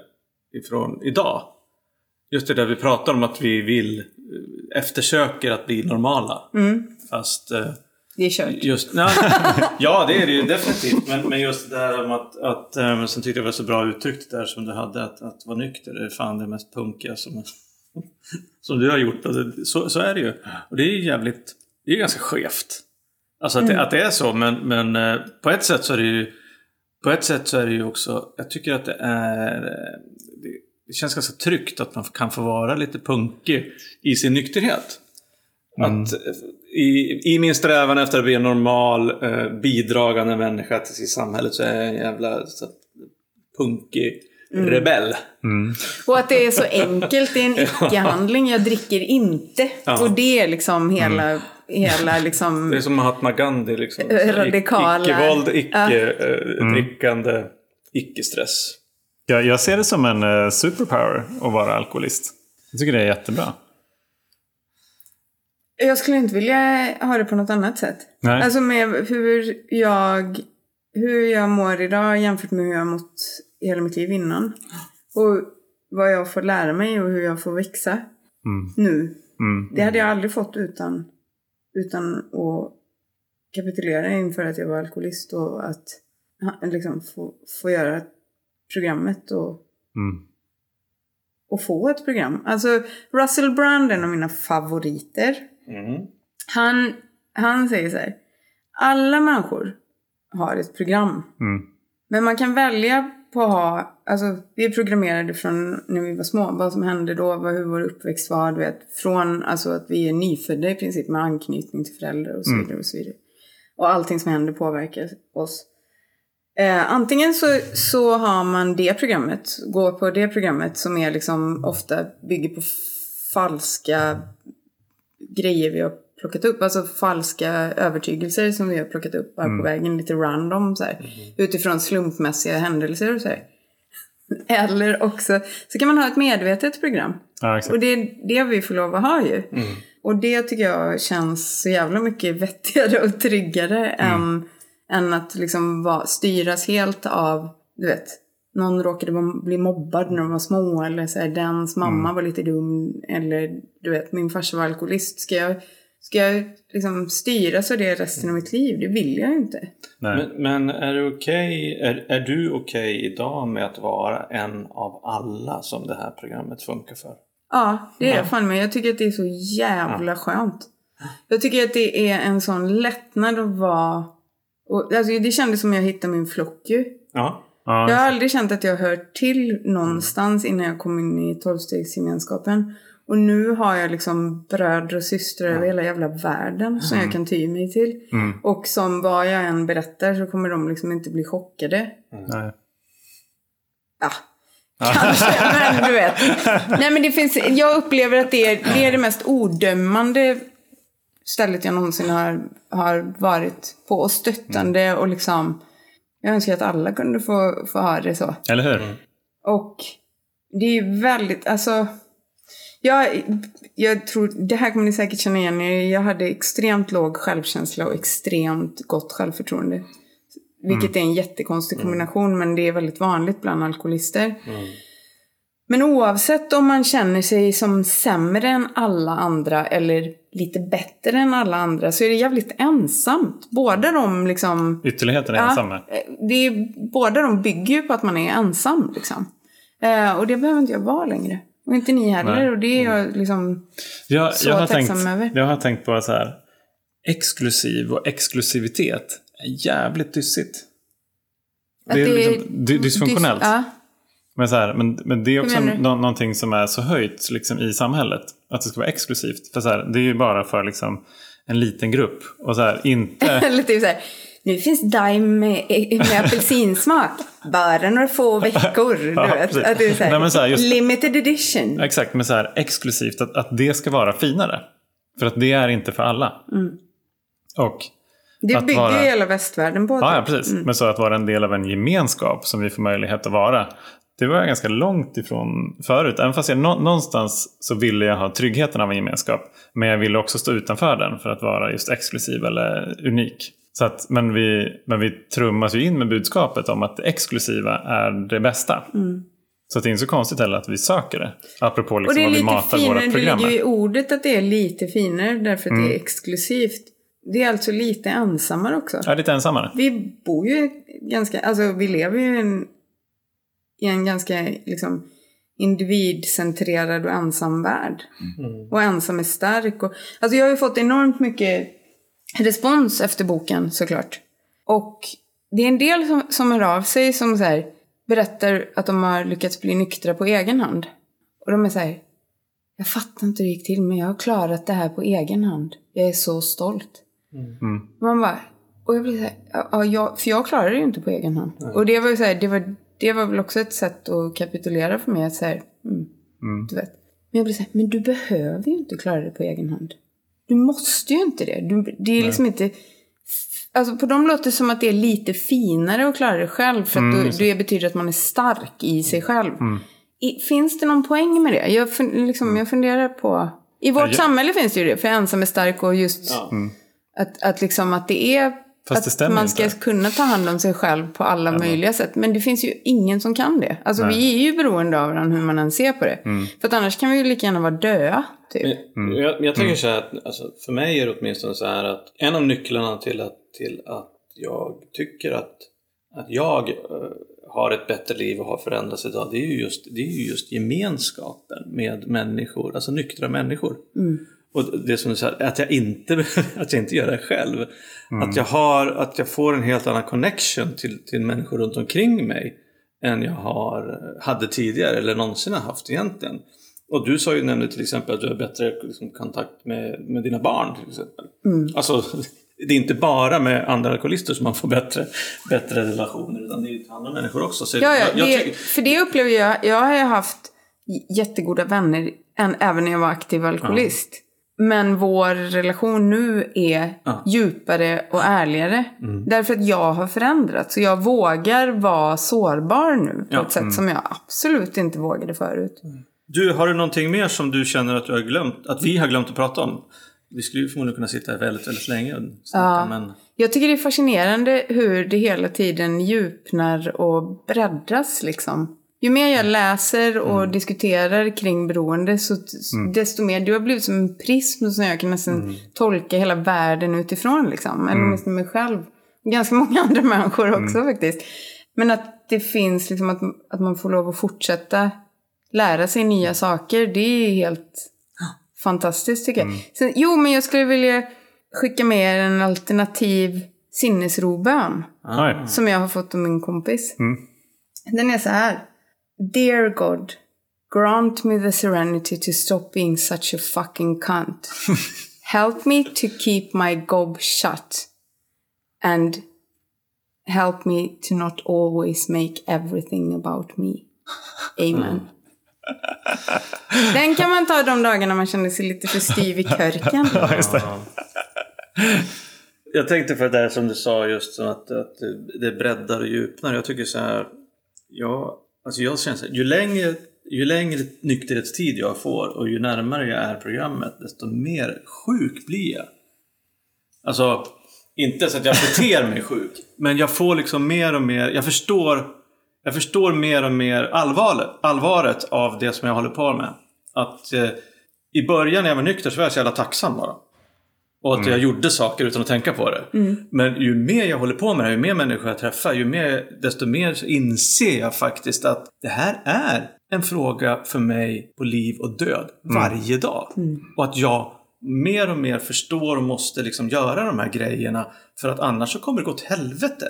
ifrån idag. Just det där vi pratar om att vi vill, eftersöker att bli normala. Mm. Fast eh, Det är kört. just, nej, ja det är det ju definitivt. Men, men just det där om att, att eh, men sen tyckte jag det var så bra uttryckt där som du hade att, att vara nykter det är fan det mest punkiga som, som du har gjort. Det, så, så är det ju. Och det är ju jävligt, det är ju ganska skevt. Alltså att, det, att det är så, men, men eh, på ett sätt så är det ju på ett sätt så är det ju också, jag tycker att det är eh, det, känns ganska tryggt att man kan få vara lite punkig i sin nykterhet. Att eh, i, I min strävan efter att bli en normal eh, bidragande människa till samhället så är jag en jävla så, punkig rebell. Och att det är så enkelt, det är en icke-handling. Jag dricker inte. Ja. Och det är liksom hela, hela liksom... Det är som Mahatma Gandhi liksom. Eh, radikala- Icke-våld, icke-drickande, icke-stress. Jag, jag ser det som en eh, superpower att vara alkoholist. Jag tycker det är jättebra. Jag skulle inte vilja ha det på något annat sätt. Nej. Alltså med hur jag, hur jag mår idag jämfört med hur jag mått hela mitt liv innan. Och vad jag får lära mig och hur jag får växa nu. Mm. Det hade jag aldrig fått utan, utan att kapitulera inför att jag var alkoholist och att liksom få, få göra programmet och, Mm. och få ett program. Alltså Russell Brand är en av mina favoriter. Mm. Han, han säger så här. Alla människor har ett program. Mm. Men man kan välja på att ha, alltså vi är programmerade från när vi var små, vad som hände då, vad, hur vår uppväxt var, du vet. Från alltså att vi är nyfödda i princip med anknytning till föräldrar och så vidare och så vidare. Och allting som händer påverkar oss. Eh, antingen så, så har man det programmet, går på det programmet som är liksom ofta bygger på falska grejer vi har plockat upp. Alltså falska övertygelser som vi har plockat upp bara på vägen. Lite random så här. Utifrån slumpmässiga händelser och så här. Eller också så kan man ha ett medvetet program. Ja. Och det är det vi får lov att ha ju. Och det tycker jag känns så jävla mycket vettigare och tryggare än, än att liksom vara, styras helt av, du vet, någon råkade bli mobbad när de var små eller så här, dens mamma var lite dum eller du vet, min farsa var alkoholist. Ska jag, ska jag liksom styras av det resten av mitt liv? Det vill jag ju inte. Men, men är, det okej, är, är du okej idag med att vara en av alla som det här programmet funkar för? Ja, det är jag fan med. Jag tycker att det är så jävla skönt. Jag tycker att det är en sån lättnad att vara... Och, alltså, det kändes som jag hittade min flock ju. Ja. Ja, Jag har aldrig känt att jag hör till någonstans innan jag kom in i tolvstegsgemenskapen. Och nu har jag liksom bröder och systrar över hela jävla världen som jag kan ty mig till. Och som vad jag än berättar så kommer de liksom inte bli chockade. nej. Ja, kanske, men du vet. Nej men det finns, jag upplever att det är det, är det mest odömande stället jag någonsin har, har varit på. Och stöttande och liksom, jag önskar att alla kunde få, få ha det så. Eller hur? Och det är väldigt, alltså. Jag, jag tror, det här kommer ni säkert känna igen er Jag hade extremt låg självkänsla och extremt gott självförtroende. Vilket är en jättekonstig kombination men det är väldigt vanligt bland alkoholister. Men oavsett om man känner sig som sämre än alla andra eller lite bättre än alla andra så är det jävligt ensamt. Båda de liksom Ytterligheten är Ja, ensamma. eh, det är, båda de bygger ju på att man är ensam. Liksom. Eh, och det behöver inte jag vara längre. Och inte ni heller. Nej. Och det är jag liksom... Jag, Så jag, har tänkt, tacksam över. jag har tänkt på så här. Exklusiv och exklusivitet är jävligt dyssigt. Att Det är liksom dy- dysfunktionellt. dys- ja. Men, så här, men, men det är också nå- någonting som är så höjt liksom, i samhället. Att det ska vara exklusivt. För så här, det är ju bara för liksom, en liten grupp. Och så här, inte... Eller typ såhär. Nu finns Daim med, med apelsinsmak. Bara några få veckor. Du Ja, vet. Att det är så här, Nej, men så här, just- limited edition. Exakt, men så här exklusivt. Att, att det ska vara finare. För att det är inte för alla. Och Det bygger vara- hela västvärlden på. Ja, ja typ. precis. Men så att vara en del av en gemenskap som vi får möjlighet att vara. Det var jag ganska långt ifrån förut. Även fast jag nå- någonstans så ville jag ha tryggheten av en gemenskap. Men jag ville också stå utanför den för att vara just exklusiv eller unik. Så att, men, vi, men vi trummas ju in med budskapet om att det exklusiva är det bästa. Mm. Så att det är inte så konstigt heller att vi söker det. Apropå Och liksom det är vad vi matar finare, våra det program ligger ju i ordet att det är lite finare därför att Mm. det är exklusivt. Det är alltså lite ensammare också. Är lite ensammare. Vi bor ju ganska, alltså vi lever ju i en, i en ganska liksom individcentrerad och ensam värld. Och ensam är stark. Och, alltså jag har ju fått enormt mycket respons efter boken såklart. Och det är en del som, som hör av sig som så här, berättar att de har lyckats bli nyktra på egen hand. Och de är så här, jag fattar inte hur det gick till men jag har klarat det här på egen hand. Jag är så stolt. Mm. Man bara, och jag blir så här, ja, jag, för jag klarar det ju inte på egen hand. Och det var ju så här, det var, det var väl också ett sätt att kapitulera för mig. Att så här, mm, Du vet. Men jag blir så här, men du behöver ju inte klara det på egen hand. Du måste ju inte det. Du, det är liksom inte... Alltså på dem låter det som att det är lite finare att klara det själv. För att då, det betyder att man är stark i sig själv. I, finns det någon poäng med det? Jag, fun, liksom, jag funderar på... I vårt jag- samhälle finns det ju det. För ensam är stark och just... Att, att, liksom, att det är... Fast det att stämmer man ska inte. kunna ta hand om sig själv på alla möjliga sätt. Men det finns ju ingen som kan det. Alltså vi är ju beroende av varandra hur man än ser på det. Mm. För att annars kan vi ju lika gärna vara döda. Typ. Men jag, jag tänker så här att, alltså, för mig är det åtminstone så här att en av nycklarna till att, till att jag tycker att, att jag eh, har ett bättre liv och har förändrats idag, det är ju just, det är ju just gemenskapen med människor, alltså nyktra människor. Och det som du säger, att jag inte, att jag inte gör det själv. Att, jag har, att jag får en helt annan connection till, till människor runt omkring mig än jag har, hade tidigare eller någonsin har haft egentligen. Och du sa ju nämnde till exempel att du har bättre liksom, kontakt med, med dina barn. till exempel. Alltså, det är inte bara med andra alkoholister som man får bättre, bättre relationer utan det är till andra människor också. Så Ja, ja, jag, jag det, för det upplever jag. Jag har haft jättegoda vänner än, även när jag var aktiv alkoholist. Men vår relation nu är Ja. djupare och ärligare. Mm. Därför att jag har förändrats. Och jag vågar vara sårbar nu på Ja. ett sätt som jag absolut inte vågade förut. Du, har du någonting mer som du känner att du har glömt, att vi har glömt att prata om? Vi skulle ju förmodligen kunna sitta här väldigt, väldigt länge och snacka, men... Jag tycker det är fascinerande hur det hela tiden djupnar och breddas liksom. Ju mer jag läser och diskuterar kring beroende så desto mer, du har blivit som en prism som jag kan nästan tolka hela världen utifrån liksom. Eller åtminstone mig själv. Ganska många andra människor också faktiskt. Men att det finns liksom att, att man får lov att fortsätta lära sig nya saker, det är helt fantastiskt tycker jag. Sen, jo, men jag skulle vilja skicka med er en alternativ sinnesrobön. Oj. Som jag har fått av min kompis. Den är så här. Dear God, grant me the serenity to stop being such a fucking cunt. Help me to keep my gob shut. And help me to not always make everything about me. Amen. Den kan man ta de dagarna man känner sig lite för styv i körken. Jag tänkte för det där som du sa just att, att det breddar och djupnar. Jag tycker så här. Ja, alltså jag känner så här, ju längre, ju längre nykterhetstid jag får och ju närmare jag är programmet desto mer sjuk blir jag. Alltså, inte så att jag beter mig sjuk. Men jag får liksom mer och mer, jag förstår, jag förstår mer och mer allvaret, allvaret av det som jag håller på med. Att eh, i början när jag var nykter så var jag så jävla tacksam bara. Och att jag gjorde saker utan att tänka på det. Men ju mer jag håller på med det här, ju mer människor jag träffar, ju mer, desto mer inser jag faktiskt att det här är en fråga för mig på liv och död varje dag. Och att jag mer och mer förstår och måste liksom göra de här grejerna för att annars så kommer det gå åt helvete.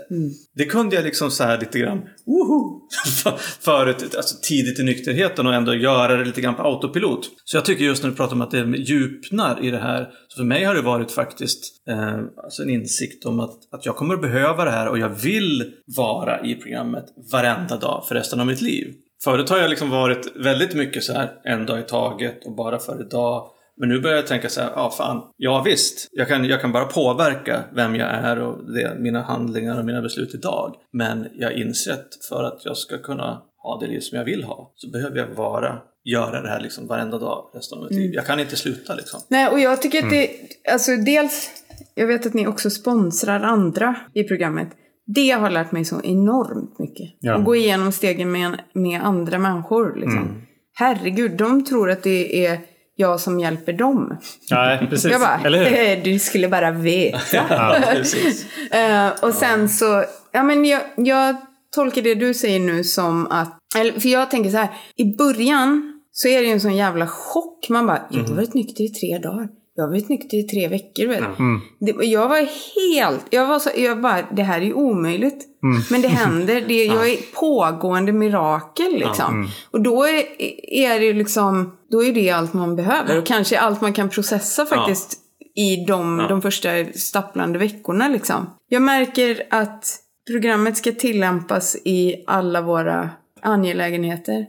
Det kunde jag liksom så här lite grann woho, förut, alltså tidigt i nykterheten och ändå göra det lite grann på autopilot. Så jag tycker just när du pratar om att det djupnar i det här. Så för mig har det varit faktiskt eh, alltså en insikt om att, att jag kommer att behöva det här och jag vill vara i programmet varenda dag för resten av mitt liv. Förut har jag liksom varit väldigt mycket så här en dag i taget och bara för idag. Men nu börjar jag tänka så här, ja fan, ja visst, jag kan, jag kan bara påverka vem jag är och det, mina handlingar och mina beslut idag. Men jag inser att för att jag ska kunna ha det liv som jag vill ha så behöver jag vara, göra det här liksom varenda dag resten av mitt liv. Jag kan inte sluta liksom. Nej, och jag tycker att det, alltså dels, jag vet att ni också sponsrar andra i programmet. Det har lärt mig så enormt mycket. Ja. Att gå igenom stegen med, med andra människor. Liksom. Herregud, de tror att det är jag som hjälper dem. Nej, precis. Jag bara, Eller hur? "Eh, du skulle bara veta. Ja. Precis. Eh, och sen så, ja men jag, jag tolkar det du säger nu som att, eller, för jag tänker så här, i början så är det ju en sån jävla chock. Man bara, jag har varit nykter i tre dagar. Jag har varit nykter i tre veckor. Vet. du. Det, jag var helt, jag var så, jag bara, det här är ju omöjligt. Men det händer, det, jag är pågående mirakel liksom. Och då är, är det liksom, då är det allt man behöver. Och kanske allt man kan processa faktiskt i de, de första stapplande veckorna liksom. Jag märker att programmet ska tillämpas i alla våra angelägenheter.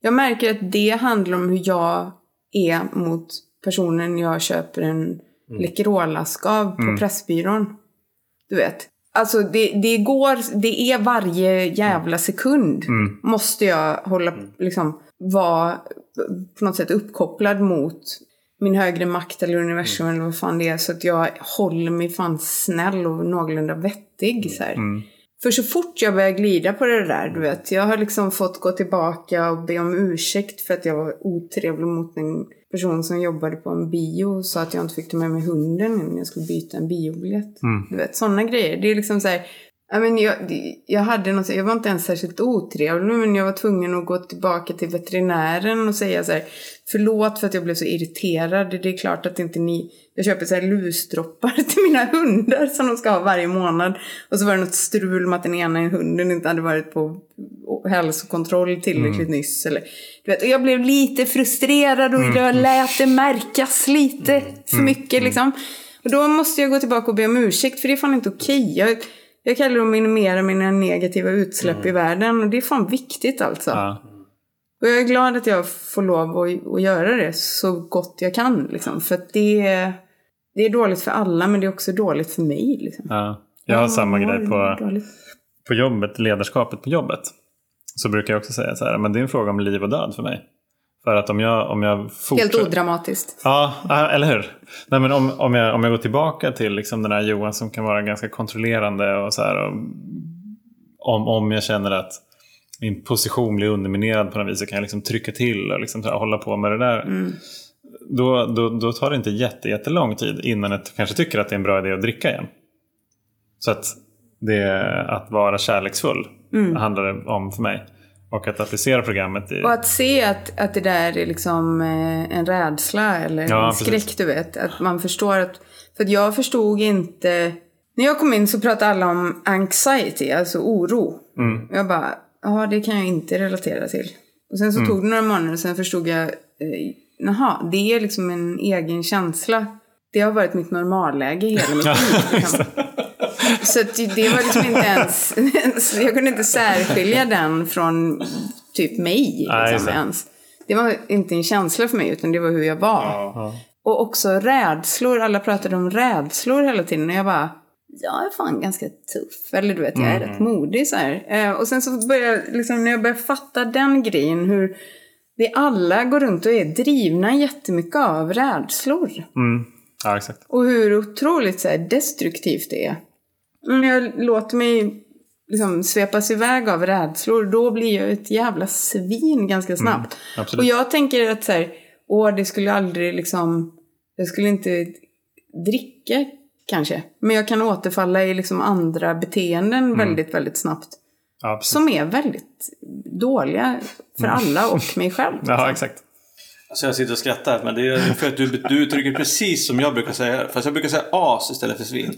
Jag märker att det handlar om hur jag är mot personen jag köper en Läkerol-ask av på Pressbyrån. Du vet. Alltså det, det går, det är varje jävla sekund måste jag hålla, liksom, vara på något sätt uppkopplad mot min högre makt eller universum eller vad fan det är. Så att jag håller mig fan snäll och någorlunda vettig. Så här. För så fort jag börjar glida på det där, du vet. Jag har liksom fått gå tillbaka och be om ursäkt för att jag var otrevlig mot en person som jobbade på en bio och sa att jag inte fick ta med mig hunden när jag skulle byta en biobiljett. Du vet, sådana grejer. Det är liksom så här, Ja, men jag, jag, hade något, jag var inte ens särskilt otrevlig men jag var tvungen att gå tillbaka till veterinären och säga så här Förlåt för att jag blev så irriterad. Det är klart att inte ni... Jag köper så här lusdroppar till mina hundar som de ska ha varje månad. Och så var det något strul med att den ena hunden inte hade varit på hälsokontroll tillräckligt nyss. Eller, du vet, och jag blev lite frustrerad och jag lät det märkas lite för mycket liksom. Och då måste jag gå tillbaka och be om ursäkt för det är fan inte okej. Jag, jag kallar det att minimera mina negativa utsläpp i världen och det är fan viktigt alltså. Ja. Och jag är glad att jag får lov att, att göra det så gott jag kan. Liksom. För att det, är- det är dåligt för alla men det är också dåligt för mig. Liksom. Ja. Jag har samma Ja, grej på, på jobbet, ledarskapet på jobbet. Så brukar jag också säga så här, men det är en fråga om liv och död för mig. För att om jag, om jag Helt fortsätter... odramatiskt. Ja, eller hur? Nej, men om, om, jag, om jag går tillbaka till liksom den här Johan som kan vara ganska kontrollerande och så här. Och, om, om jag känner att min position blir underminerad på något vis så kan jag liksom trycka till och liksom här, hålla på med det där. Då, då, då tar det inte jätte, jättelång tid innan jag kanske tycker att det är en bra idé att dricka igen. Så att det att vara kärleksfull handlar det om för mig. Och att applicera programmet i... Och att se att, att det där är liksom eh, en rädsla eller Ja, en precis. skräck, du vet. Att man förstår att... För att jag förstod inte... När jag kom in så pratade alla om anxiety, alltså oro. Mm. Jag bara, ja det kan jag inte relatera till. Och sen så Mm. tog det några månader och sen förstod jag, eh, jaha, det är liksom en egen känsla. Det har varit mitt normalläge hela mitt liv. Så att det var liksom inte ens, jag kunde inte särskilja den från typ mig liksom, det. ens. Det var inte en känsla för mig utan det var hur jag var. Ja. Och också rädslor, alla pratade om rädslor hela tiden och jag bara jag är fan ganska tuff. Eller du vet, jag är rätt modig så här. Eh, och sen så började jag, liksom, när jag började fatta den grejen, hur vi alla går runt och är drivna jättemycket av rädslor. Mm. ja, exakt. Och hur otroligt så här, destruktivt det är. När jag låter mig liksom, svepas iväg av rädslor, då blir jag ett jävla svin ganska snabbt. absolut. och jag tänker att så här, åh, det skulle aldrig liksom, jag skulle inte dricka kanske. Men jag kan återfalla i liksom andra beteenden väldigt, väldigt snabbt. Ja. Som är väldigt dåliga för alla och mig själv. ja, exakt. Alltså jag sitter och skrattar, men det är för att du, du uttrycker precis som jag brukar säga. Fast jag brukar säga as istället för svin.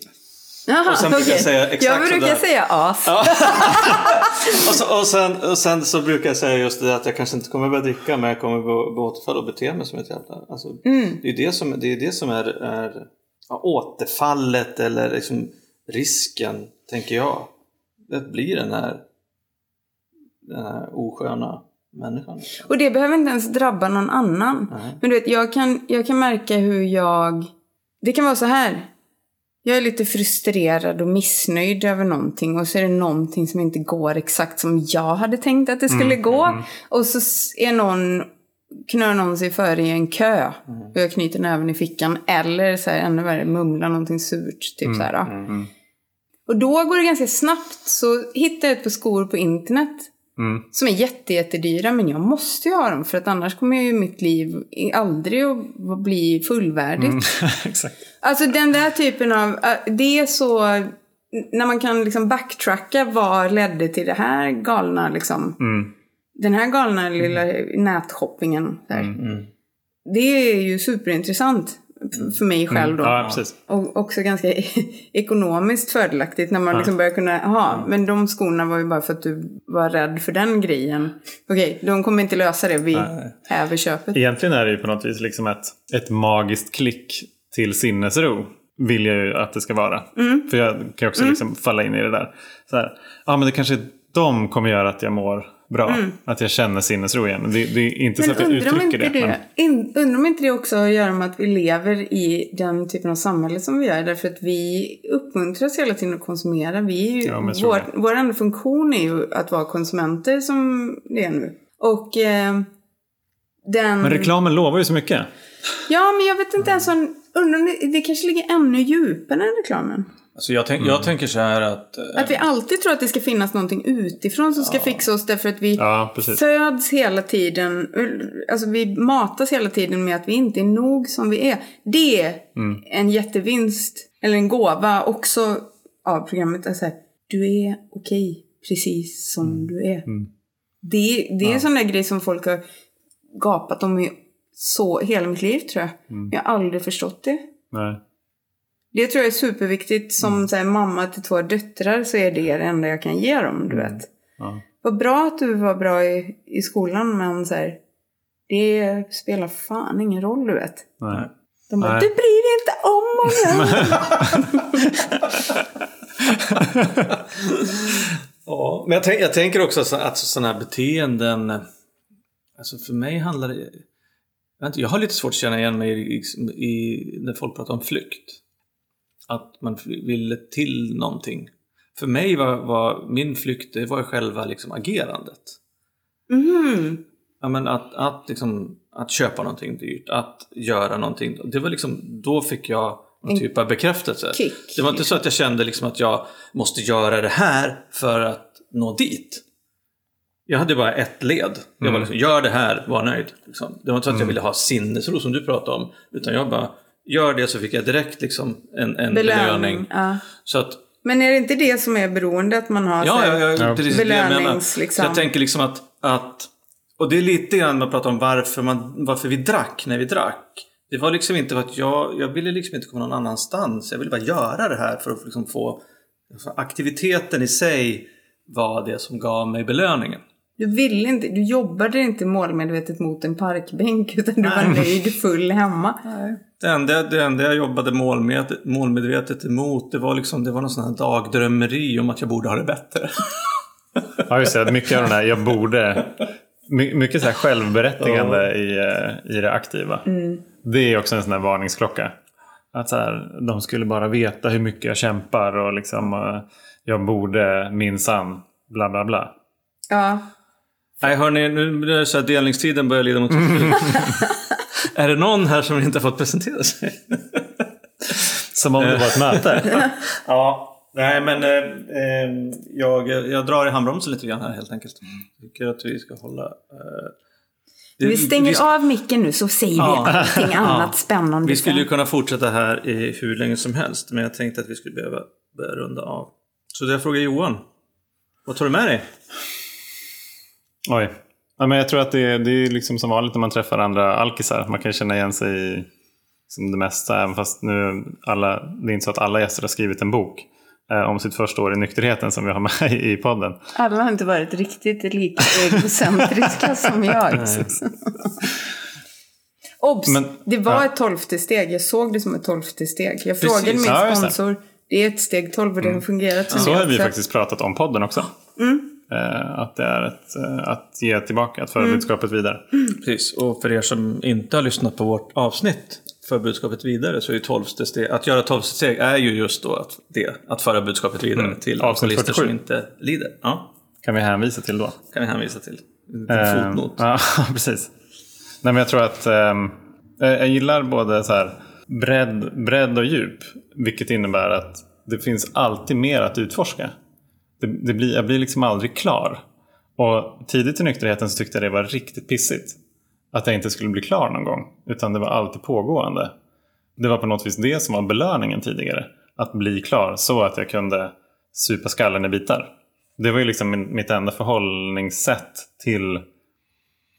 Jaha, Och sen brukar jag okej. säga exakt Jag brukar sådär. säga as. Och, så, och, sen, och sen så brukar jag säga just det att jag kanske inte kommer börja dricka men jag kommer gå, återfall och bete mig som ett jävla... Alltså, Mm. Det är det som, det är, det som är, är ja, återfallet eller liksom risken, tänker jag. Det blir den här, den här osköna människan. Och det behöver inte ens drabba någon annan. Men du vet, jag kan, jag kan märka hur jag... Det kan vara så här. Jag är lite frustrerad och missnöjd över någonting och så är det någonting som inte går exakt som jag hade tänkt att det skulle gå. Och så är någon, knör någon sig före i en kö och jag knyter näven i fickan. Eller så här, ännu värre, mumlar någonting surt. Typ så här, då. Och då går det ganska snabbt. Så hittar jag ett par skor på internet. Mm. Som är jätte, jättedyra, men jag måste ju ha dem för att annars kommer ju mitt liv aldrig att bli fullvärdigt. exakt. Alltså den där typen av, äh, det är så, när man kan liksom backtracka vad ledde till det här galna liksom. Mm. Den här galna lilla nätshoppingen. Där. Det är ju superintressant för mig själv då. Ja. Och också ganska ekonomiskt fördelaktigt när man liksom börjar kunna, jaha, men de skorna var ju bara för att du var rädd för den grejen. Okej, de kommer inte lösa det, vi häver köpet. Egentligen är det ju på något vis liksom ett, ett magiskt klick till sinnesro. Vill jag ju att det ska vara. Mm. För jag kan ju också liksom falla in i det där. Så här, ja men det kanske de kommer göra att jag mår bra. Att jag känner sinnesro igen. Det, det är inte så Mm. Men att jag uttrycker inte det. det, men- undrar om inte det också har att göra med att vi lever i den typen av samhälle som vi gör. Därför att vi uppmuntras hela tiden att konsumera. Vi är ju, Ja, vår enda funktion är ju att vara konsumenter som det är nu. Och eh, den... Men reklamen lovar ju så mycket. Ja, men jag vet inte ens om... Undrar om det, det kanske ligger ännu djupare än reklamen. Alltså jag, tänk, Mm. jag tänker så här att... eh, Att vi alltid tror att det ska finnas någonting utifrån som ska fixa oss därför att vi Ja, föds hela tiden, alltså vi matas hela tiden med att vi inte är nog som vi är. Det är Mm. en jättevinst, eller en gåva också av programmet. Alltså, här, du är okej precis som Mm. du är. Det, det är en sån där grej som folk har gapat om i så hela mitt liv tror jag. Mm. Jag har aldrig förstått det. Nej. Det tror jag är superviktigt. Som Mm. så här, mamma till två döttrar så är det det enda jag kan ge dem, du vet. Mm. Ja. Vad bra att du var bra i, i skolan, men så här, det spelar fan ingen roll, du vet. Nej. De bara, Nej. du bryr dig inte om honom. Ja, men jag, tänk, jag tänker också så- att sådana här beteenden... Alltså för mig handlar det... Jag, har lite svårt att känna igen mig i, i, när folk pratar om flykt. Att man ville till någonting. För mig var, var min flykt, det var själva liksom agerandet. Mhm. Ja, men att, att, liksom, att köpa någonting dyrt, att göra någonting. Det var liksom, då fick jag någon typ av bekräftelse. kick, det var inte så att jag kände liksom att jag måste göra det här för att nå dit. Jag hade bara ett led. Jag var liksom, gör det här, var nöjd. Liksom. Det var inte så att jag ville ha sinnesro som du pratade om. Utan jag bara, gör det så fick jag direkt liksom en, en belöning. Belöning. Ja. Så att, Men är det inte det som är beroende? Att man har Ja, ja, ja, precis. det är det jag menar. belönings, liksom. Så jag tänker liksom att, att... Och det är lite grann man pratar om varför, man, varför vi drack när vi drack. Det var liksom inte för att jag, jag ville liksom inte komma någon annanstans. Jag ville bara göra det här för att liksom få... Alltså aktiviteten i sig var det som gav mig belöningen. Du ville inte, du jobbade inte målmedvetet mot en parkbänk utan du var nöjd full hemma. Det enda, det enda jag jobbade målmedvetet, målmedvetet emot det var, liksom, det var någon sån här dagdrömmeri om att jag borde ha det bättre. Ja, just det. Mycket av den här, jag borde... my- Mycket så här självberättigande i, eh, i det aktiva. Det är också en sån här varningsklocka. Att så här, de skulle bara veta hur mycket jag kämpar och liksom eh, jag borde minsann bla bla bla. Ja. Nej hörni, nu blir det så här delningstiden börjar lida mot. Är det någon här som inte har fått presentera sig? Som om det var ett möte. Ja. Nej men eh, eh, jag, jag drar i handbromsen lite grann här helt enkelt. Jag tycker att vi ska hålla... Eh, Vi stänger av micken nu så säger Ja. vi allting annat spännande Vi skulle ju kunna fortsätta här i hur länge som helst. Men jag tänkte att vi skulle behöva börja runda av. Så jag frågar Johan. Vad tar du med dig? Oj. Ja, men jag tror att det, är- det är liksom som vanligt när man träffar andra alkisar. Man kan känna igen sig i liksom det mesta. Även fast nu alla, det är inte så att alla gäster har skrivit en bok eh, om sitt första år i nykterheten som vi har med i podden. Alla har inte varit riktigt lika egocentriska som jag. Obs! Men- det var ja. ett tolfte steg. Jag såg det som ett tolfte steg. Jag frågade Precis. min Ja, just det. sponsor. Det är ett steg 12 och det har fungerat som Så har vi faktiskt pratat om podden också. Eh, att det är ett, eh, att ge tillbaka, att föra budskapet vidare. Precis, och för er som inte har lyssnat på vårt avsnitt för budskapet vidare så är ju tolfte steg, att göra tolfte steg är ju just då att, det, att föra budskapet vidare Mm. till alkoholister 47. som inte lider. Ja, Kan vi hänvisa till då. kan vi hänvisa till. En Eh, fotnot. Ja, precis. Nej, men jag tror att eh, jag gillar både så här bredd, bredd och djup. Vilket innebär att det finns alltid mer att utforska. Det, det blir, jag blir liksom aldrig klar. Och tidigt i nykterheten så tyckte jag det var riktigt pissigt. Att jag inte skulle bli klar någon gång. Utan det var alltid pågående. Det var på något vis det som var belöningen tidigare. Att bli klar så att jag kunde supa skallen i bitar. Det var ju liksom min, mitt enda förhållningssätt till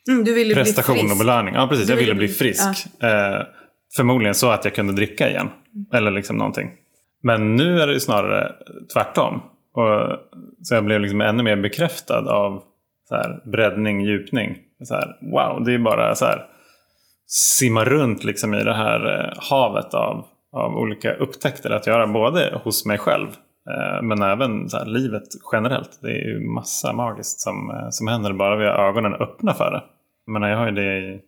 Mm, prestation och belöning. Ja, precis. Du Jag ville bli bli- frisk. Eh, förmodligen så att jag kunde dricka igen. Eller liksom någonting. Men nu är det ju snarare tvärtom. Och, så jag blev liksom ännu mer bekräftad av så här, breddning, djupning. Så här, wow, det är bara så här simma runt liksom i det här eh, havet av, av olika upptäckter att göra. Både hos mig själv eh, men även så här, livet generellt. Det är ju massa magiskt som, eh, som händer bara vi har ögonen öppna för det. Men jag har ju det i,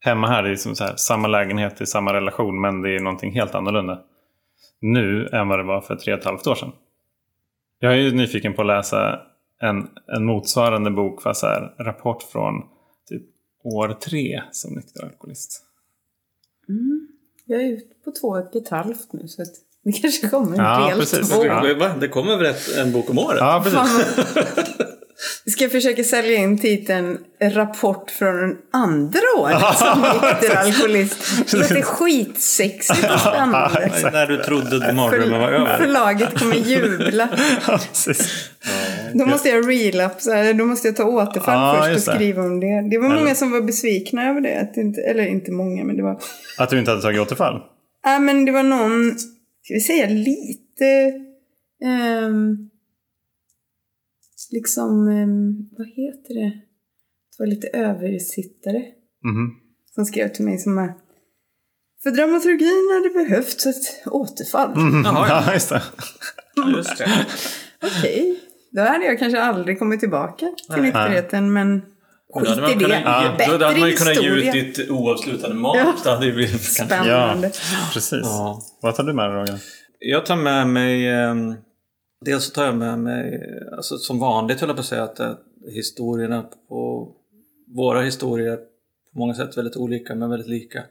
hemma här, det är som så här, samma lägenhet i samma relation men det är någonting helt annorlunda nu än vad det var för tre och ett halvt år sedan. Jag är ju nyfiken på att läsa en, en motsvarande bok, fast så här, rapport från typ år tre som nykter alkoholist. Jag är ute på två och ett halvt nu så att det kanske kommer en Ja, del precis. två. Ja. Det kommer väl en bok om året? Ja, precis. Vad- Ska försöka sälja in titeln Rapport från en andra året som nykter alkoholist. Det låter skitsexigt och spännande. När du trodde mardrömmen var över. Förlaget kommer jubla. Ja. Då måste jag relapsa, då måste jag ta återfall Ja, först och skriva om det. Det var Eller- många som var besvikna över det. Att det inte, eller inte många, men det var... Att du inte hade tagit återfall? Ja, men det var någon, ska vi säga lite... ehm, liksom, ehm, vad heter det? Det var lite översittare Mhm. som skrev till mig som är för dramaturgin hade behövts ett återfall. Jaha, ja. Ja, just det. Ja, just det. Okej, då hade jag kanske aldrig kommit tillbaka till nykterheten, men skit i det. kunnat, ge- då hade man ju kunnat ge ut historia. ditt oavslutade mat. Ja. Det hade blivit. Spännande. Precis. Ja. Vad tar du med dig Roger? Jag tar med mig... Eh, dels så tar jag med mig, alltså, som vanligt höll jag på att säga, att eh, historierna på... Våra historier på många sätt väldigt olika men väldigt lika.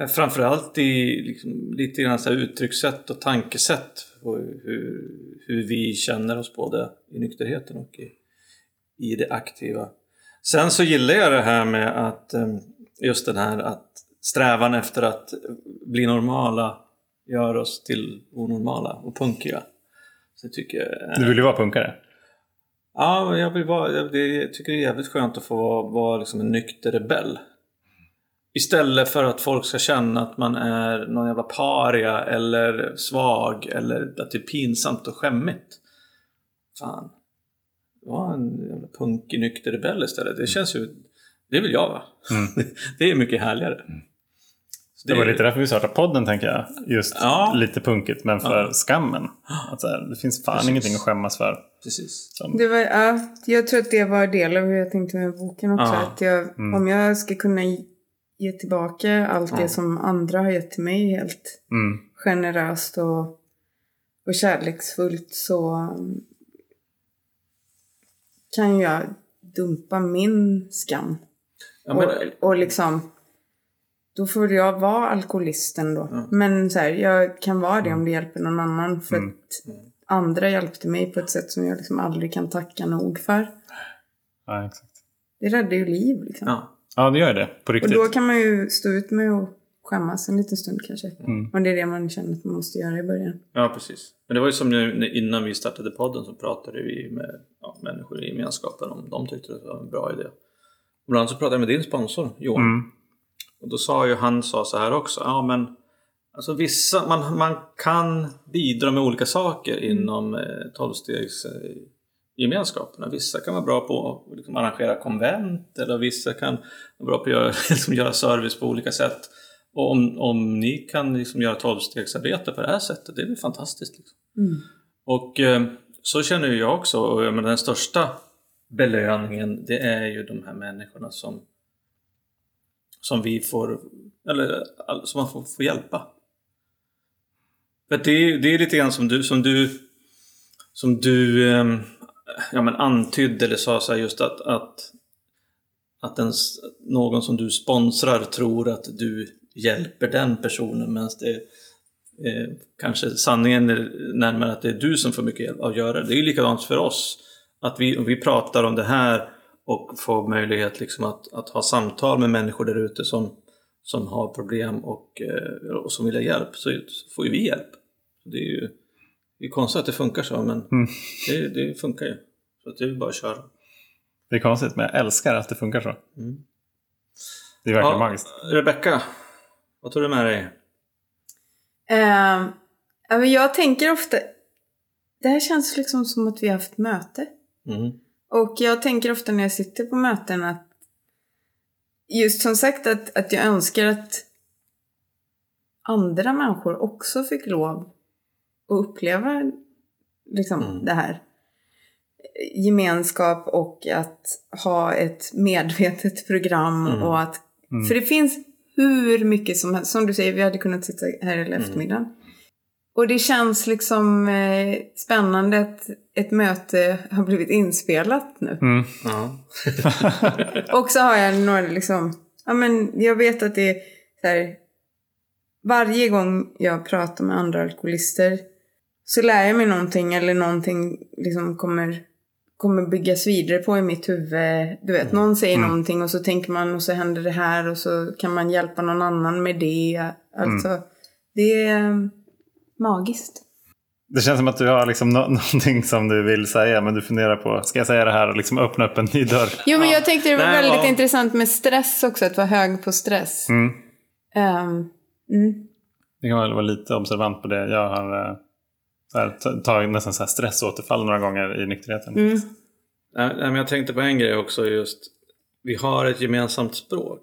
Eh, framförallt i liksom, lite grann så här uttryckssätt och tankesätt och hur, hur vi känner oss både i nykterheten och i, i det aktiva. Sen så gillar jag det här med att eh, just den här att strävan efter att bli normala gör oss till onormala och punkiga. Så jag tycker, Du vill ju vara punkare. Ja, jag, vill vara, jag, tycker det är jävligt skönt att få vara, vara liksom en nykter rebell. Istället för att folk ska känna att man är någon jävla paria eller svag eller att det är pinsamt och skämmigt. Fan. Var en jävla punkig nykter rebell istället. Det känns ju... Det vill jag vara. det är mycket härligare. Så Det var lite därför vi startade podden tänker jag. Just Ja. lite punkigt men för skammen. Att så här, det finns fan Precis. ingenting att skämmas för. Precis. Som, Det var, ja, jag tror att det var del av hur jag tänkte med boken också. Ja. Att jag, Om jag ska kunna ge tillbaka allt det som andra har gett till mig helt mm, generöst och, och kärleksfullt så kan jag dumpa min skam. Ja, men, och, och liksom, då får jag vara alkoholisten då. Men så här, jag kan vara det om det hjälper någon annan. För Mm. att andra hjälpte mig på ett sätt som jag liksom aldrig kan tacka nog för. ja, exakt. Det räddar ju liv liksom. ja. Ja, det gör det. På Och riktigt. då kan man ju stå ut med och skämmas en liten stund kanske. Mm. Och det är det man känner att man måste göra i början. Ja, precis. Men det var ju som nu, innan vi startade podden så pratade vi med ja, människor i gemenskapen om de tyckte det var en bra idé. Bland annat så pratade jag med din sponsor Johan. Mm. Och då sa ju han sa så här också. Ja, men alltså vissa, man, man kan bidra med olika saker inom eh, tolvstegs gemenskaperna. Vissa kan vara bra på att liksom, arrangera konvent eller vissa kan vara bra på att göra, liksom, göra service på olika sätt. Och om, om ni kan liksom, göra tolvstegsarbete på det här sättet, det är väl fantastiskt. Liksom. Och eh, så känner jag också. Och jag menar, den största belöningen det är ju de här människorna som som vi får, eller som man får, får hjälpa. För det, är- det är lite grann som du, som du, som du ehm, ja, men antydde eller sa så här just att, att, att ens, någon som du sponsrar tror att du hjälper den personen medan det eh, kanske sanningen är närmare att det är du som får mycket hjälp att göra det. Det är ju likadant för oss. Att vi, om vi pratar om det här och får möjlighet liksom att, att ha samtal med människor där ute som, som har problem och, eh, och som vill ha hjälp så, så får ju vi hjälp. Det är ju det är konstigt att det funkar så men Mm. det, det funkar ju. Så att det är bara att köra. Det är konstigt men jag älskar att det funkar så. Mm. Det är verkligen magiskt. Rebecka, vad tar du med dig? Uh, ja, jag tänker ofta... Det här känns liksom som att vi har haft möte. Mm. Och jag tänker ofta när jag sitter på möten att just som sagt att, att jag önskar att andra människor också fick lov att uppleva liksom Mm. det här. Gemenskap och att ha ett medvetet program Mm. och att... För det finns hur mycket som helst. Som du säger, vi hade kunnat sitta här hela eftermiddagen. Och det känns liksom eh, spännande att ett möte har blivit inspelat nu. Mm. Ja. Och så har jag några liksom, ja men jag vet att det är så här, varje gång jag pratar med andra alkoholister så lär jag mig någonting eller någonting liksom kommer, kommer byggas vidare på i mitt huvud. Du vet, någon säger någonting och så tänker man och så händer det här och så kan man hjälpa någon annan med det. Alltså, det är magiskt. Det känns som att du har liksom nå- någonting som du vill säga men du funderar på, ska jag säga det här och liksom öppna upp en ny dörr? Jo men jag tänkte det var Nej, väldigt ja. intressant med stress också, att vara hög på stress. Mm. Ehm, mm. Det kan väl vara lite observant på det. Jag har eh, så här, ta- tagit nästan så här stressåterfall några gånger i nykterheten. Mm. Jag tänkte på en grej också just. Vi har ett gemensamt språk.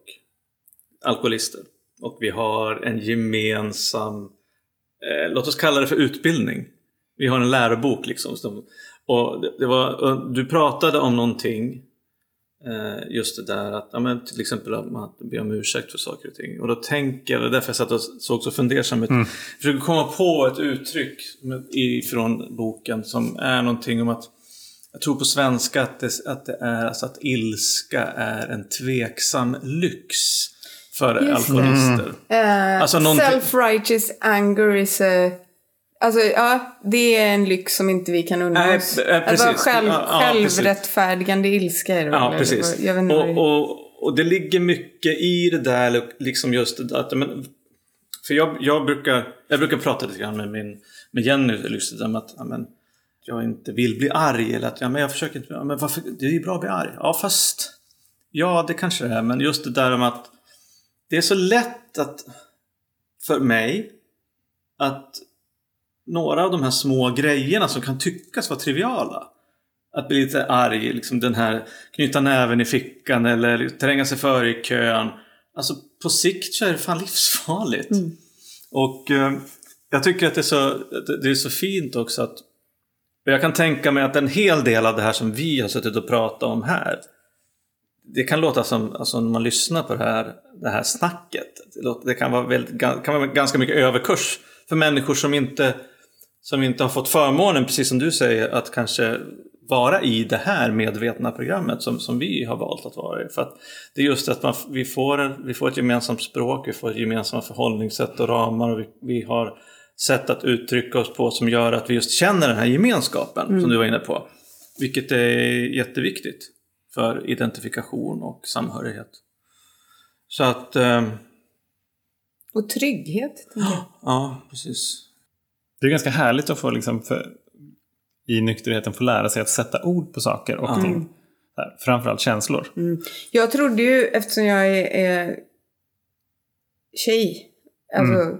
Alkoholister. Och vi har en gemensam, eh, låt oss kalla det för utbildning. Vi har en lärobok liksom. som- Och det, det var, och du pratade om någonting. Eh, just det där att, ja, men till exempel att man be om ursäkt för saker och ting. Och då tänker jag, det är därför jag satt och såg så fundersam ut. Jag försöker komma på ett uttryck ifrån boken som är någonting om att jag tror på svenska att det, att det är alltså att ilska är en tveksam lyx för Just alkoholister. Eh, Alltså någonting- Self-righteous anger is a... Alltså ja, det är en lyx som inte vi kan Nej, oss. Att vara precis. själv, Ja, ja, precis. självrättfärdigande ilska är det Ja, väl, precis. eller vad- Jag vet inte Och, och, och det ligger mycket i det där, liksom just att men, För jag, jag, brukar, jag brukar prata lite grann med, min, med Jenny, just med att ja, men, jag inte vill bli arg eller att ja, men jag försöker inte... Ja, men varför, det är ju bra att bli arg. Ja, fast... Ja, det kanske det är. Men just det där om att det är så lätt att för mig att några av de här små grejerna som kan tyckas vara triviala. Att bli lite arg, liksom den här knyta näven i fickan eller tränga sig före i kön. Alltså på sikt så är det fan livsfarligt. Mm. Och eh, jag tycker att det är, så, det är så fint också att jag kan tänka mig att en hel del av det här som vi har suttit och pratat om här det kan låta som, alltså när man lyssnar på det här, det här snacket, det, låter, det kan, vara väldigt, kan vara ganska mycket överkurs för människor som inte, som inte har fått förmånen, precis som du säger, att kanske vara i det här medvetna programmet som, som vi har valt att vara i. För att det är just att man, vi, får, vi får ett gemensamt språk, vi får ett gemensamt förhållningssätt och ramar och vi, vi har sätt att uttrycka oss på som gör att vi just känner den här gemenskapen Mm. som du var inne på. Vilket är jätteviktigt för identifikation och samhörighet. Så att, eh, Och trygghet, ja precis. Det är ganska härligt att få liksom för, i nykterheten få lära sig att sätta ord på saker och ting. Så här, Framförallt känslor. Jag trodde ju, eftersom jag är, är tjej, alltså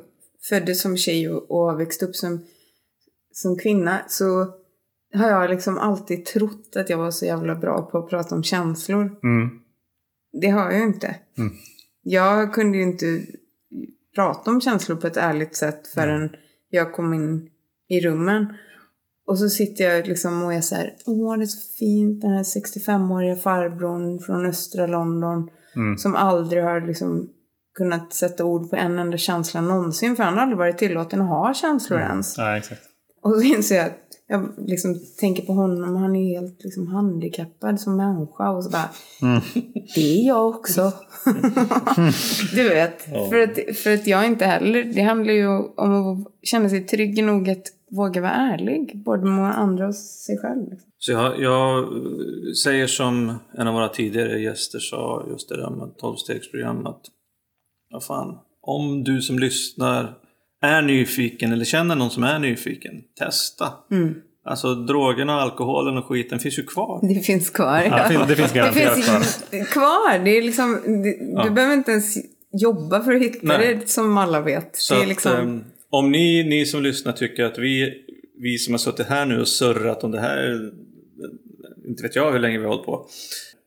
föddes som tjej och, och har växt upp som, som kvinna, så har jag liksom alltid trott att jag var så jävla bra på att prata om känslor. Mm. Det har jag ju inte. Mm. Jag kunde ju inte prata om känslor på ett ärligt sätt förrän jag kom in i rummen. Och så sitter jag liksom och är så här, åh det är så fint, den här 65-åriga farbrorn från östra London. Mm. Som aldrig har liksom kunnat sätta ord på en enda känsla någonsin. För han har aldrig varit tillåten att ha känslor ens. Ja. Och så inser jag att jag liksom tänker på honom, han är helt liksom handikappad som människa. Och så bara, det är jag också. du vet, för, att, för att jag inte heller, det handlar ju om att känna sig trygg nog att våga vara ärlig. Både med andra och sig själv. Liksom. Så jag, jag säger som en av våra tidigare gäster sa just det där med 12-stegsprogram att vad fan, om du som lyssnar är nyfiken eller känner någon som är nyfiken, testa. Alltså drogerna, alkoholen och skiten finns ju kvar. Det finns kvar. Ja, det finns- det finns det garanterat finns kvar. Det är liksom, det, Du behöver inte ens jobba för att hitta Nej. det som alla vet. Så att, liksom, ehm, om ni, ni som lyssnar tycker att vi, vi som har suttit här nu och surrat om det här, inte vet jag hur länge vi har hållit på.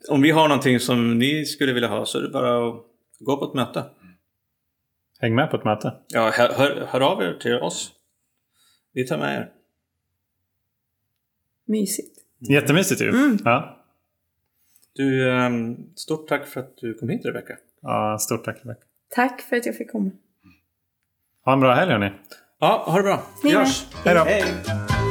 Om vi har någonting som ni skulle vilja ha så är det bara att gå på ett möte. Häng med på ett möte. Ja, hör, hör, hör av er till oss. Vi tar med er. mysigt. Jättemysigt ju. Ja. Du, ehm, stort tack för att du kom hit Rebecka. ja, stort tack Rebecka. Tack för att jag fick komma. Ha en bra helg hörni. Ja, ha det bra. Vi hörs. Hej då. Hej.